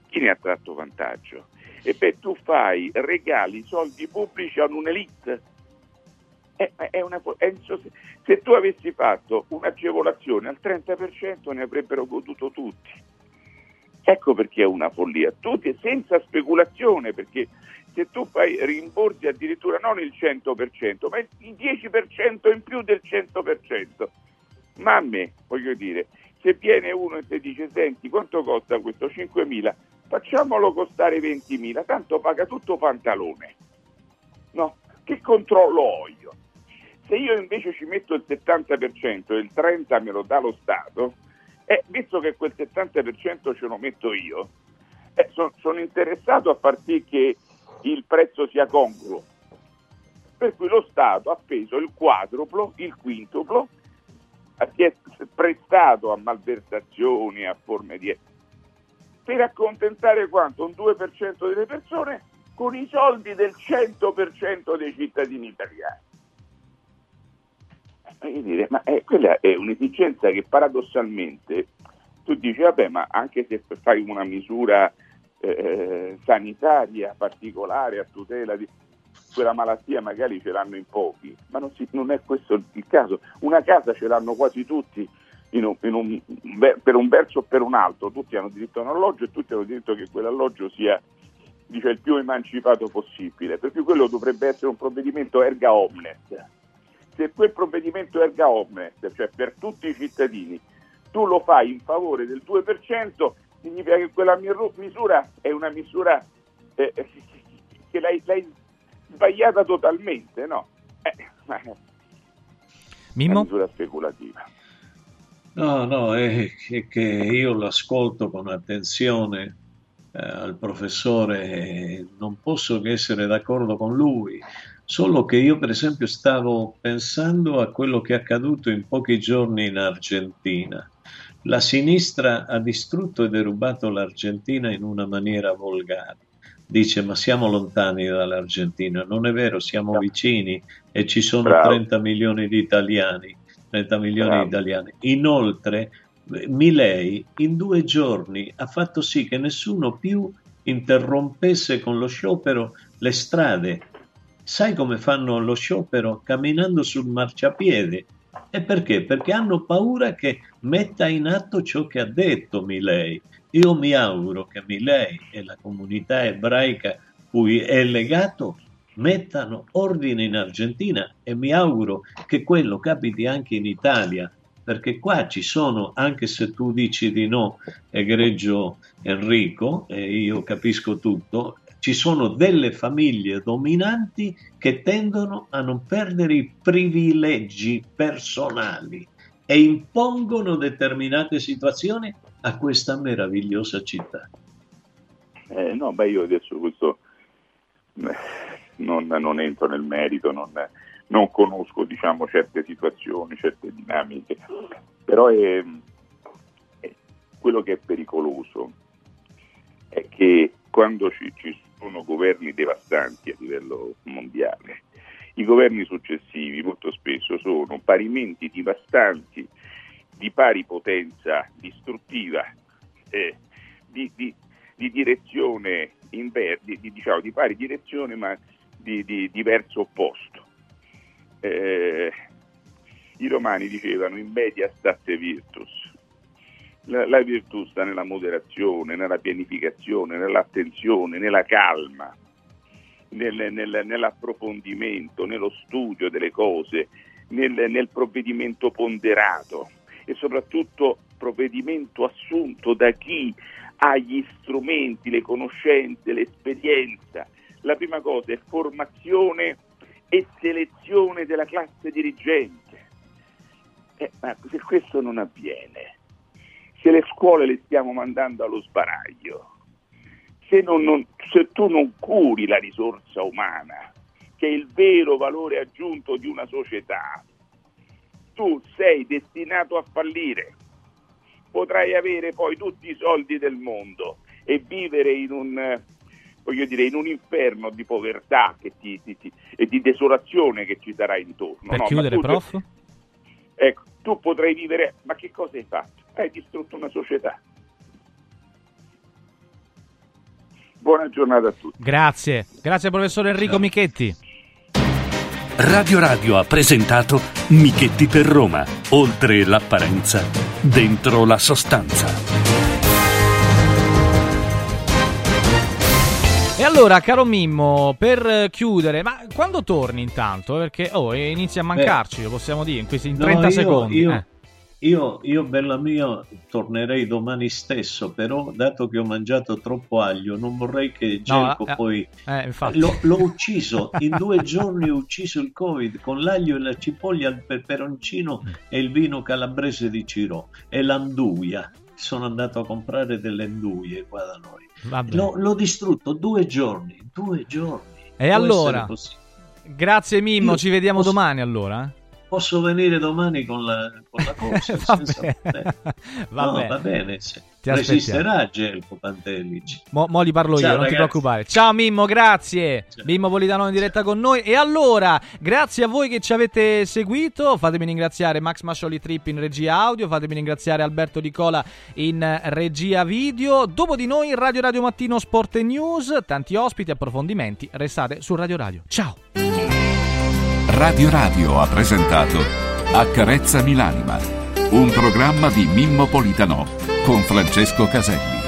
Chi ne ha tratto vantaggio? E beh, tu fai, regali soldi pubblici a un'elite. È, è una, è, se tu avessi fatto un'agevolazione al 30% ne avrebbero goduto tutti. Ecco perché è una follia, tutti senza speculazione, perché se tu fai rimborsi addirittura non il 100%, ma il 10% in più del 100%, ma a me, voglio dire, se viene uno e ti dice senti quanto costa questo 5.000, facciamolo costare 20.000, tanto paga tutto pantalone. No, che controllo ho io? Se io invece ci metto il 70% e il 30% me lo dà lo Stato, eh, visto che quel 70% ce lo metto io, eh, so, sono interessato a far sì che il prezzo sia congruo. Per cui lo Stato ha speso il quadruplo, il quintuplo, si è prestato a malversazioni, a forme di... per accontentare quanto? Un 2% delle persone con i soldi del 100% dei cittadini italiani. E dire, ma è, quella è un'esigenza che paradossalmente tu dici, vabbè, ma anche se fai una misura eh, sanitaria particolare a tutela di quella malattia, magari ce l'hanno in pochi, ma non, si, non è questo il caso. Una casa ce l'hanno quasi tutti un, un, per un verso o per un altro, tutti hanno diritto a un alloggio e tutti hanno diritto che quell'alloggio sia dice, il più emancipato possibile, perché quello dovrebbe essere un provvedimento erga omnes. Se quel provvedimento erga omnes, cioè per tutti i cittadini, tu lo fai in favore del 2%, significa che quella misura è una misura eh, eh che l'hai, l'hai, sbagliata totalmente, no? Eh, Mimmo? Una misura speculativa. No, no, è che io l'ascolto con attenzione eh, al professore e non posso che essere d'accordo con lui, solo che io per esempio stavo pensando a quello che è accaduto in pochi giorni in Argentina. La sinistra ha distrutto e derubato l'Argentina in una maniera volgare. Dice ma siamo lontani dall'Argentina, non è vero, siamo vicini e ci sono Bravo. 30 milioni di italiani. 30 milioni Bravo. di italiani. Inoltre, Milei in due giorni ha fatto sì che nessuno più interrompesse con lo sciopero le strade. Sai come fanno lo sciopero? Camminando sul marciapiede. E perché? Perché hanno paura che metta in atto ciò che ha detto Milei. Io mi auguro che Milei e la comunità ebraica cui è legato mettano ordine in Argentina e mi auguro che quello capiti anche in Italia, perché qua ci sono, anche se tu dici di no, egregio Enrico, e io capisco tutto, ci sono delle famiglie dominanti che tendono a non perdere i privilegi personali e impongono determinate situazioni a questa meravigliosa città. Eh, no, beh, io adesso questo eh, non, non entro nel merito, non, non conosco diciamo, certe situazioni, certe dinamiche, però è, è quello che è pericoloso è che quando ci, ci sono governi devastanti a livello mondiale, i governi successivi molto spesso sono parimenti devastanti, di pari potenza distruttiva, eh, di, di, di direzione inver- di, di, diciamo, di pari direzione ma di, di diverso opposto. Eh, I romani dicevano in media state virtus. La, la virtù sta nella moderazione, nella pianificazione, nell'attenzione, nella calma, nel, nel, nell'approfondimento, nello studio delle cose, nel, nel provvedimento ponderato e soprattutto provvedimento assunto da chi ha gli strumenti, le conoscenze, l'esperienza. La prima cosa è formazione e selezione della classe dirigente. Eh, ma se questo non avviene, se le scuole le stiamo mandando allo sbaraglio, se, non, non, se tu non curi la risorsa umana, che è il vero valore aggiunto di una società, tu sei destinato a fallire. Potrai avere poi tutti i soldi del mondo e vivere in un, voglio dire, in un inferno di povertà che ti, ti, ti, e di desolazione che ci sarà intorno. Per no? chiudere, tu- prof? Ecco, tu potrai vivere, ma che cosa hai fatto? Hai distrutto una società. Buona giornata a tutti. Grazie, grazie professor Enrico Michetti. Radio Radio ha presentato Michetti per Roma. Oltre l'apparenza, dentro la sostanza. E allora, caro Mimmo, per chiudere, ma quando torni intanto? Perché oh, inizia a mancarci, lo possiamo dire, in questi in No, 30 io- secondi. Io, eh. Io, io, bella mia, tornerei domani stesso, però dato che ho mangiato troppo aglio, non vorrei che Gelco eh, poi... eh. L'ho, l'ho ucciso, in due giorni ho ucciso il Covid con l'aglio e la cipolla, il peperoncino e il vino calabrese di Ciro e l'anduia. sono andato a comprare delle nduie qua da noi. L'ho, l'ho distrutto due giorni, due giorni. E Può allora? Grazie Mimmo, Io ci vediamo posso- domani allora. Posso venire domani con la, con la *laughs* cosa? senza problemi. Vabbè. No, va bene. se- Resisterà Gelco Pantelici. Mo, mo li parlo io, Ciao, non ti ragazzi. preoccupare. Ciao Mimmo, grazie. Mimmo Politano in diretta con noi. E allora, grazie a voi che ci avete seguito. Fatemi ringraziare Max Mascioli Trip in regia audio. Fatemi ringraziare Alberto Di Cola in regia video. Dopo di noi, Radio Radio Mattino Sport e News. Tanti ospiti, approfondimenti. Restate su Radio Radio. Ciao. Radio Radio ha presentato Accarezzami l'anima, un programma di Mimmo Politano con Francesco Caselli.